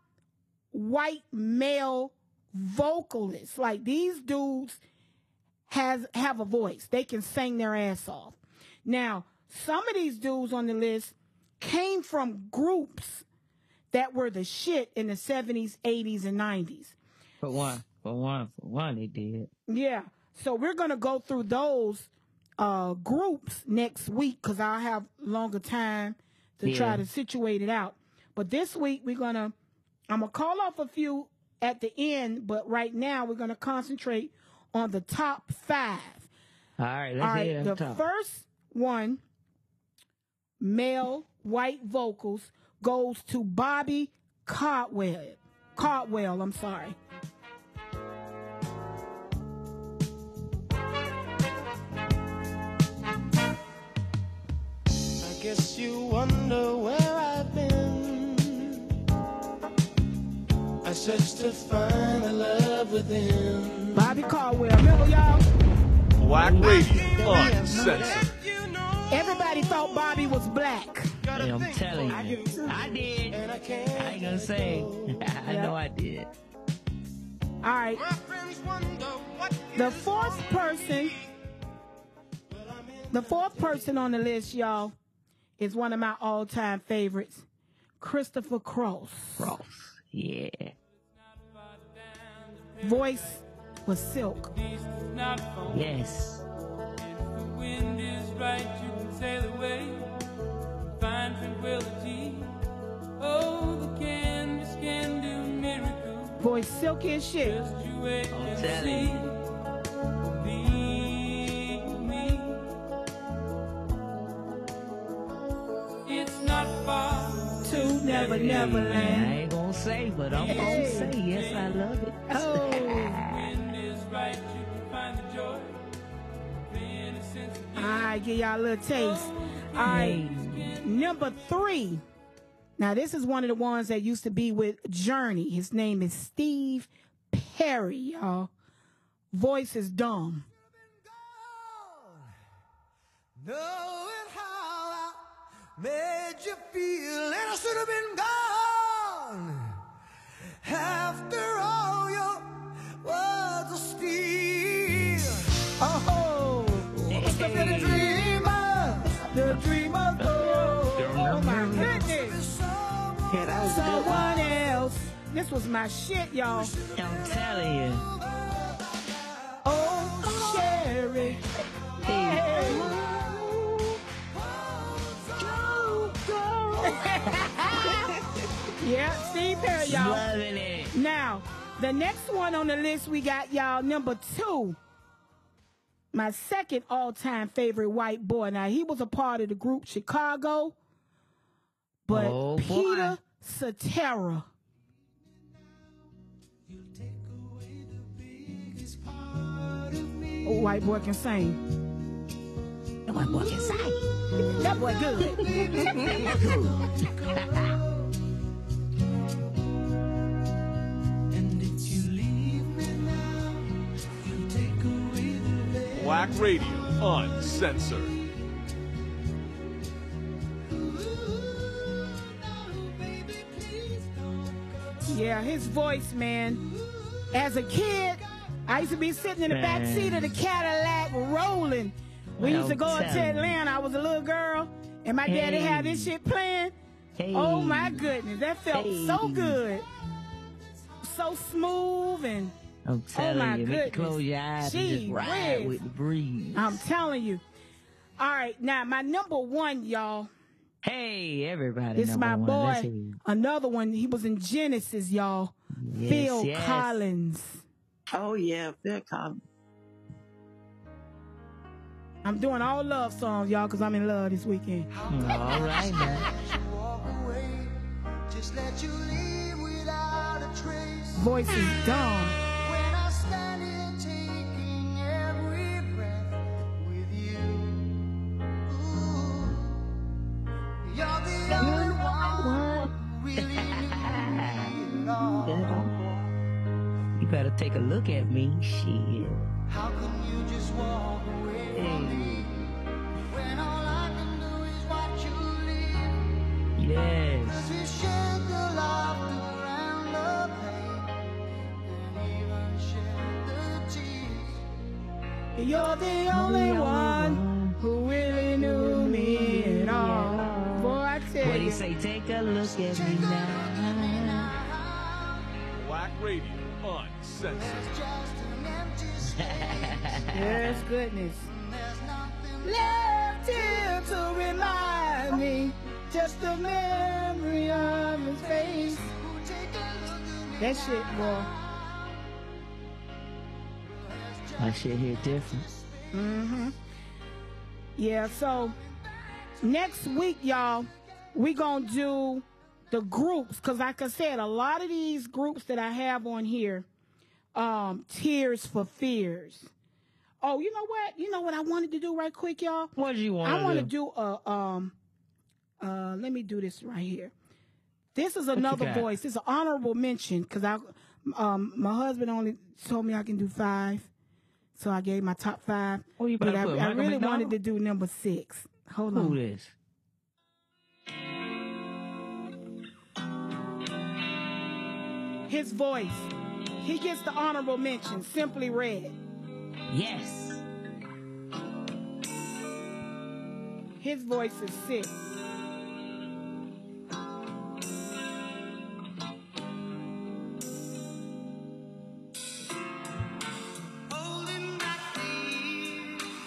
white male vocalists. Like these dudes has have a voice. They can sing their ass off. Now, some of these dudes on the list came from groups that were the shit in the 70s, 80s, and 90s. For one, for one, for one, they did. Yeah. So we're going to go through those uh, groups next week because I'll have longer time to try to situate it out. But this week we're going to, I'm going to call off a few at the end, but right now we're going to concentrate on the top five. All right, let's All right, hear the talk. first one, male white vocals, goes to Bobby Caldwell. Caldwell, I'm sorry. I guess you wonder where I've been. I searched to find the love within. Bobby Caldwell. Remember, y'all? Black Radio Uncensored. Everybody thought Bobby was black. Hey, I'm telling you. I did. I ain't gonna say. I know I did. All right. The fourth person, the fourth person on the list, y'all, is one of my all-time favorites, Christopher Cross. Cross, yeah. Voice was silk. Yes. Wind is right, you can sail away. Find tranquility. Oh, the canvas can do miracles. Voice silky as shit. You wait I'm and telling see. you. Believe me. It's not far To Never Hey, man, I Neverland. ain't gonna say, but I'm gonna say yes, I love it. Oh. wind right, find the joy. The All right, give y'all a little taste. All right, number three. Now, this is one of the ones that used to be with Journey. His name is Steve Perry, y'all. Voice is dumb. Knowing how I made you feel, and I should have been gone. After all your words. This was my shit, y'all. I'm telling you. Oh, Sherry. Hey. yeah, Steve Perry, y'all. Loving it. Now, the next one on the list we got y'all number two. My second all-time favorite white boy. Now he was a part of the group Chicago, but Oh. Peter Cetera. Oh, white boy can sing. The white boy can sing. That boy good. Black Radio Uncensored. Yeah, his voice, man. As a kid, I used to be sitting in the back seat of the Cadillac rolling. We Well, used to go to. Atlanta. I was a little girl, and my daddy had this shit playing. Hey. Oh my goodness, that felt so good. So smooth and I'm oh, telling Oh, my you, goodness. close your eyes and just ride whiz. with the breeze. I'm telling you. All right, now my number one, y'all. Hey, everybody. It's my one. Boy. Another one. He was in Genesis, y'all. Yes, Phil yes. Collins. Oh yeah, Phil Collins. I'm doing all love songs, y'all, because I'm in love this weekend. Mm, all right now. Just let you leave without a trace. Voice is dumb. Better take a look at me. Shit. How come you just walk away from me when all I can do is watch you leave? Yes. Cause we shared the laughter and the pain, and even shared the tears. You're the only one who really knew me at all. Boy, I tell What do you. you say? Take a look at me now. Black Radio Uncensored. Yes, goodness. Left here to remind me, just a memory of his face. That shit, boy. My shit here different. Mm-hmm. Yeah, so next week, y'all, we gonna do the groups, cause like I said, a lot of these groups that I have on here, um, Tears for Fears. Oh, you know what? You know what I wanted to do right quick, y'all? What do you want I want to do? do a um uh let me do this right here. This is another voice. It's an honorable mention because I um my husband only told me I can do five. So I gave my top five. Oh, you but I, put I Michael really McDonald? wanted to do number six. Hold Who on. this? His voice. He gets the honorable mention. Simply red. Yes. His voice is sick.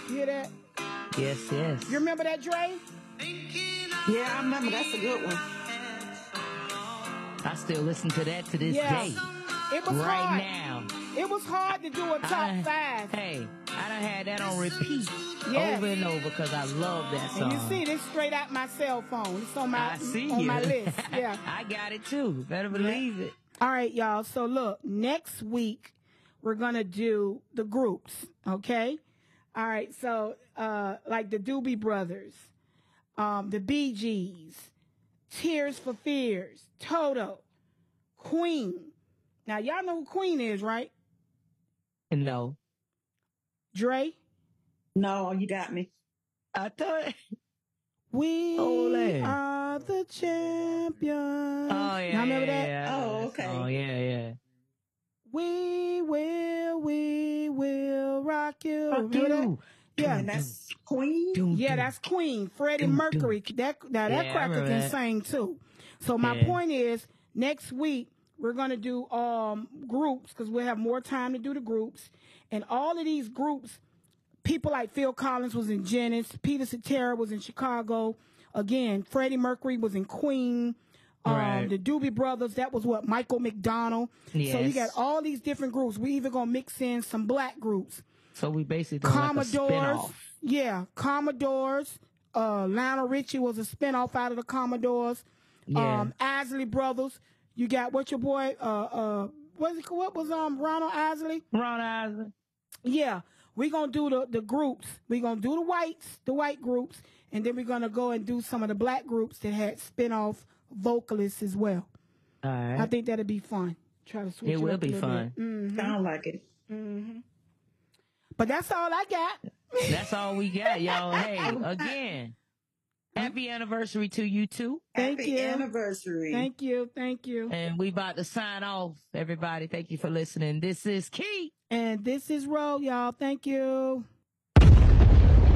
You hear that? Yes, yes. You remember that, Dre? Yeah, I remember. That's a good one. I still listen to that to this Yeah. day. It was right hard. now. It was hard to do a top I- five. Hey, I done had that on repeat Yes. over and over because I love that song. And you see this straight out my cell phone. It's on my I see on you. my list. Yeah. I got it too. Better believe it. All right, y'all. So look, next week we're gonna do the groups. Okay. All right. So uh, like the Doobie Brothers, um, the Bee Gees, Tears for Fears, Toto, Queen. Now y'all know who Queen is, right? No. Dre. No, you got me. I thought. We Ole. are the champions. Oh yeah. Y'all remember yeah, that? yeah, I Oh, okay. song. Yeah, yeah. We will, we will rock you. Fuck Remember that? you. Yeah. And that's Queen. Yeah, that's Queen, Freddie Mercury. That now that Yeah, cracker can that. sing too. So my Yeah. point is, next week we're gonna do um groups because we'll have more time to do the groups, and all of these groups, people like Phil Collins was in Genesis, Peter Cetera was in Chicago. Again, Freddie Mercury was in Queen. Um, Right. The Doobie Brothers, that was what Michael McDonald. So you got all these different groups. We even gonna mix in some black groups. So we basically doing like Commodores. yeah, Commodores. Uh, Lionel Richie was a spinoff out of the Commodores. Yeah. Um, Isley Brothers. You got what your boy? Uh, uh, what, is it, what was um Ronald Isley? Ronald Isley. Yeah, We're gonna do the the groups. We're gonna do the whites, the white groups, and then we're gonna go and do some of the black groups that had spinoff vocalists as well. All right. I think that'd be fun. Try to switch It it, will up be fun. bit. Mhm. Sound like it. Mhm. But that's all I got. That's all we got, y'all. Hey, again, happy anniversary to you too. Thank Happy you. anniversary. Thank you. Thank you. And we about to sign off, everybody. Thank you for listening. This is Key. And this is Ro, y'all. Thank you.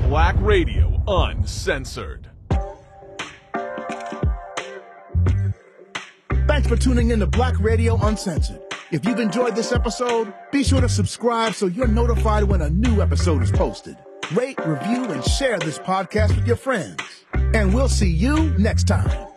Black Radio Uncensored. Thanks for tuning in to Black Radio Uncensored. If you've enjoyed this episode, be sure to subscribe so you're notified when a new episode is posted. Rate, review, and share this podcast with your friends. And we'll see you next time.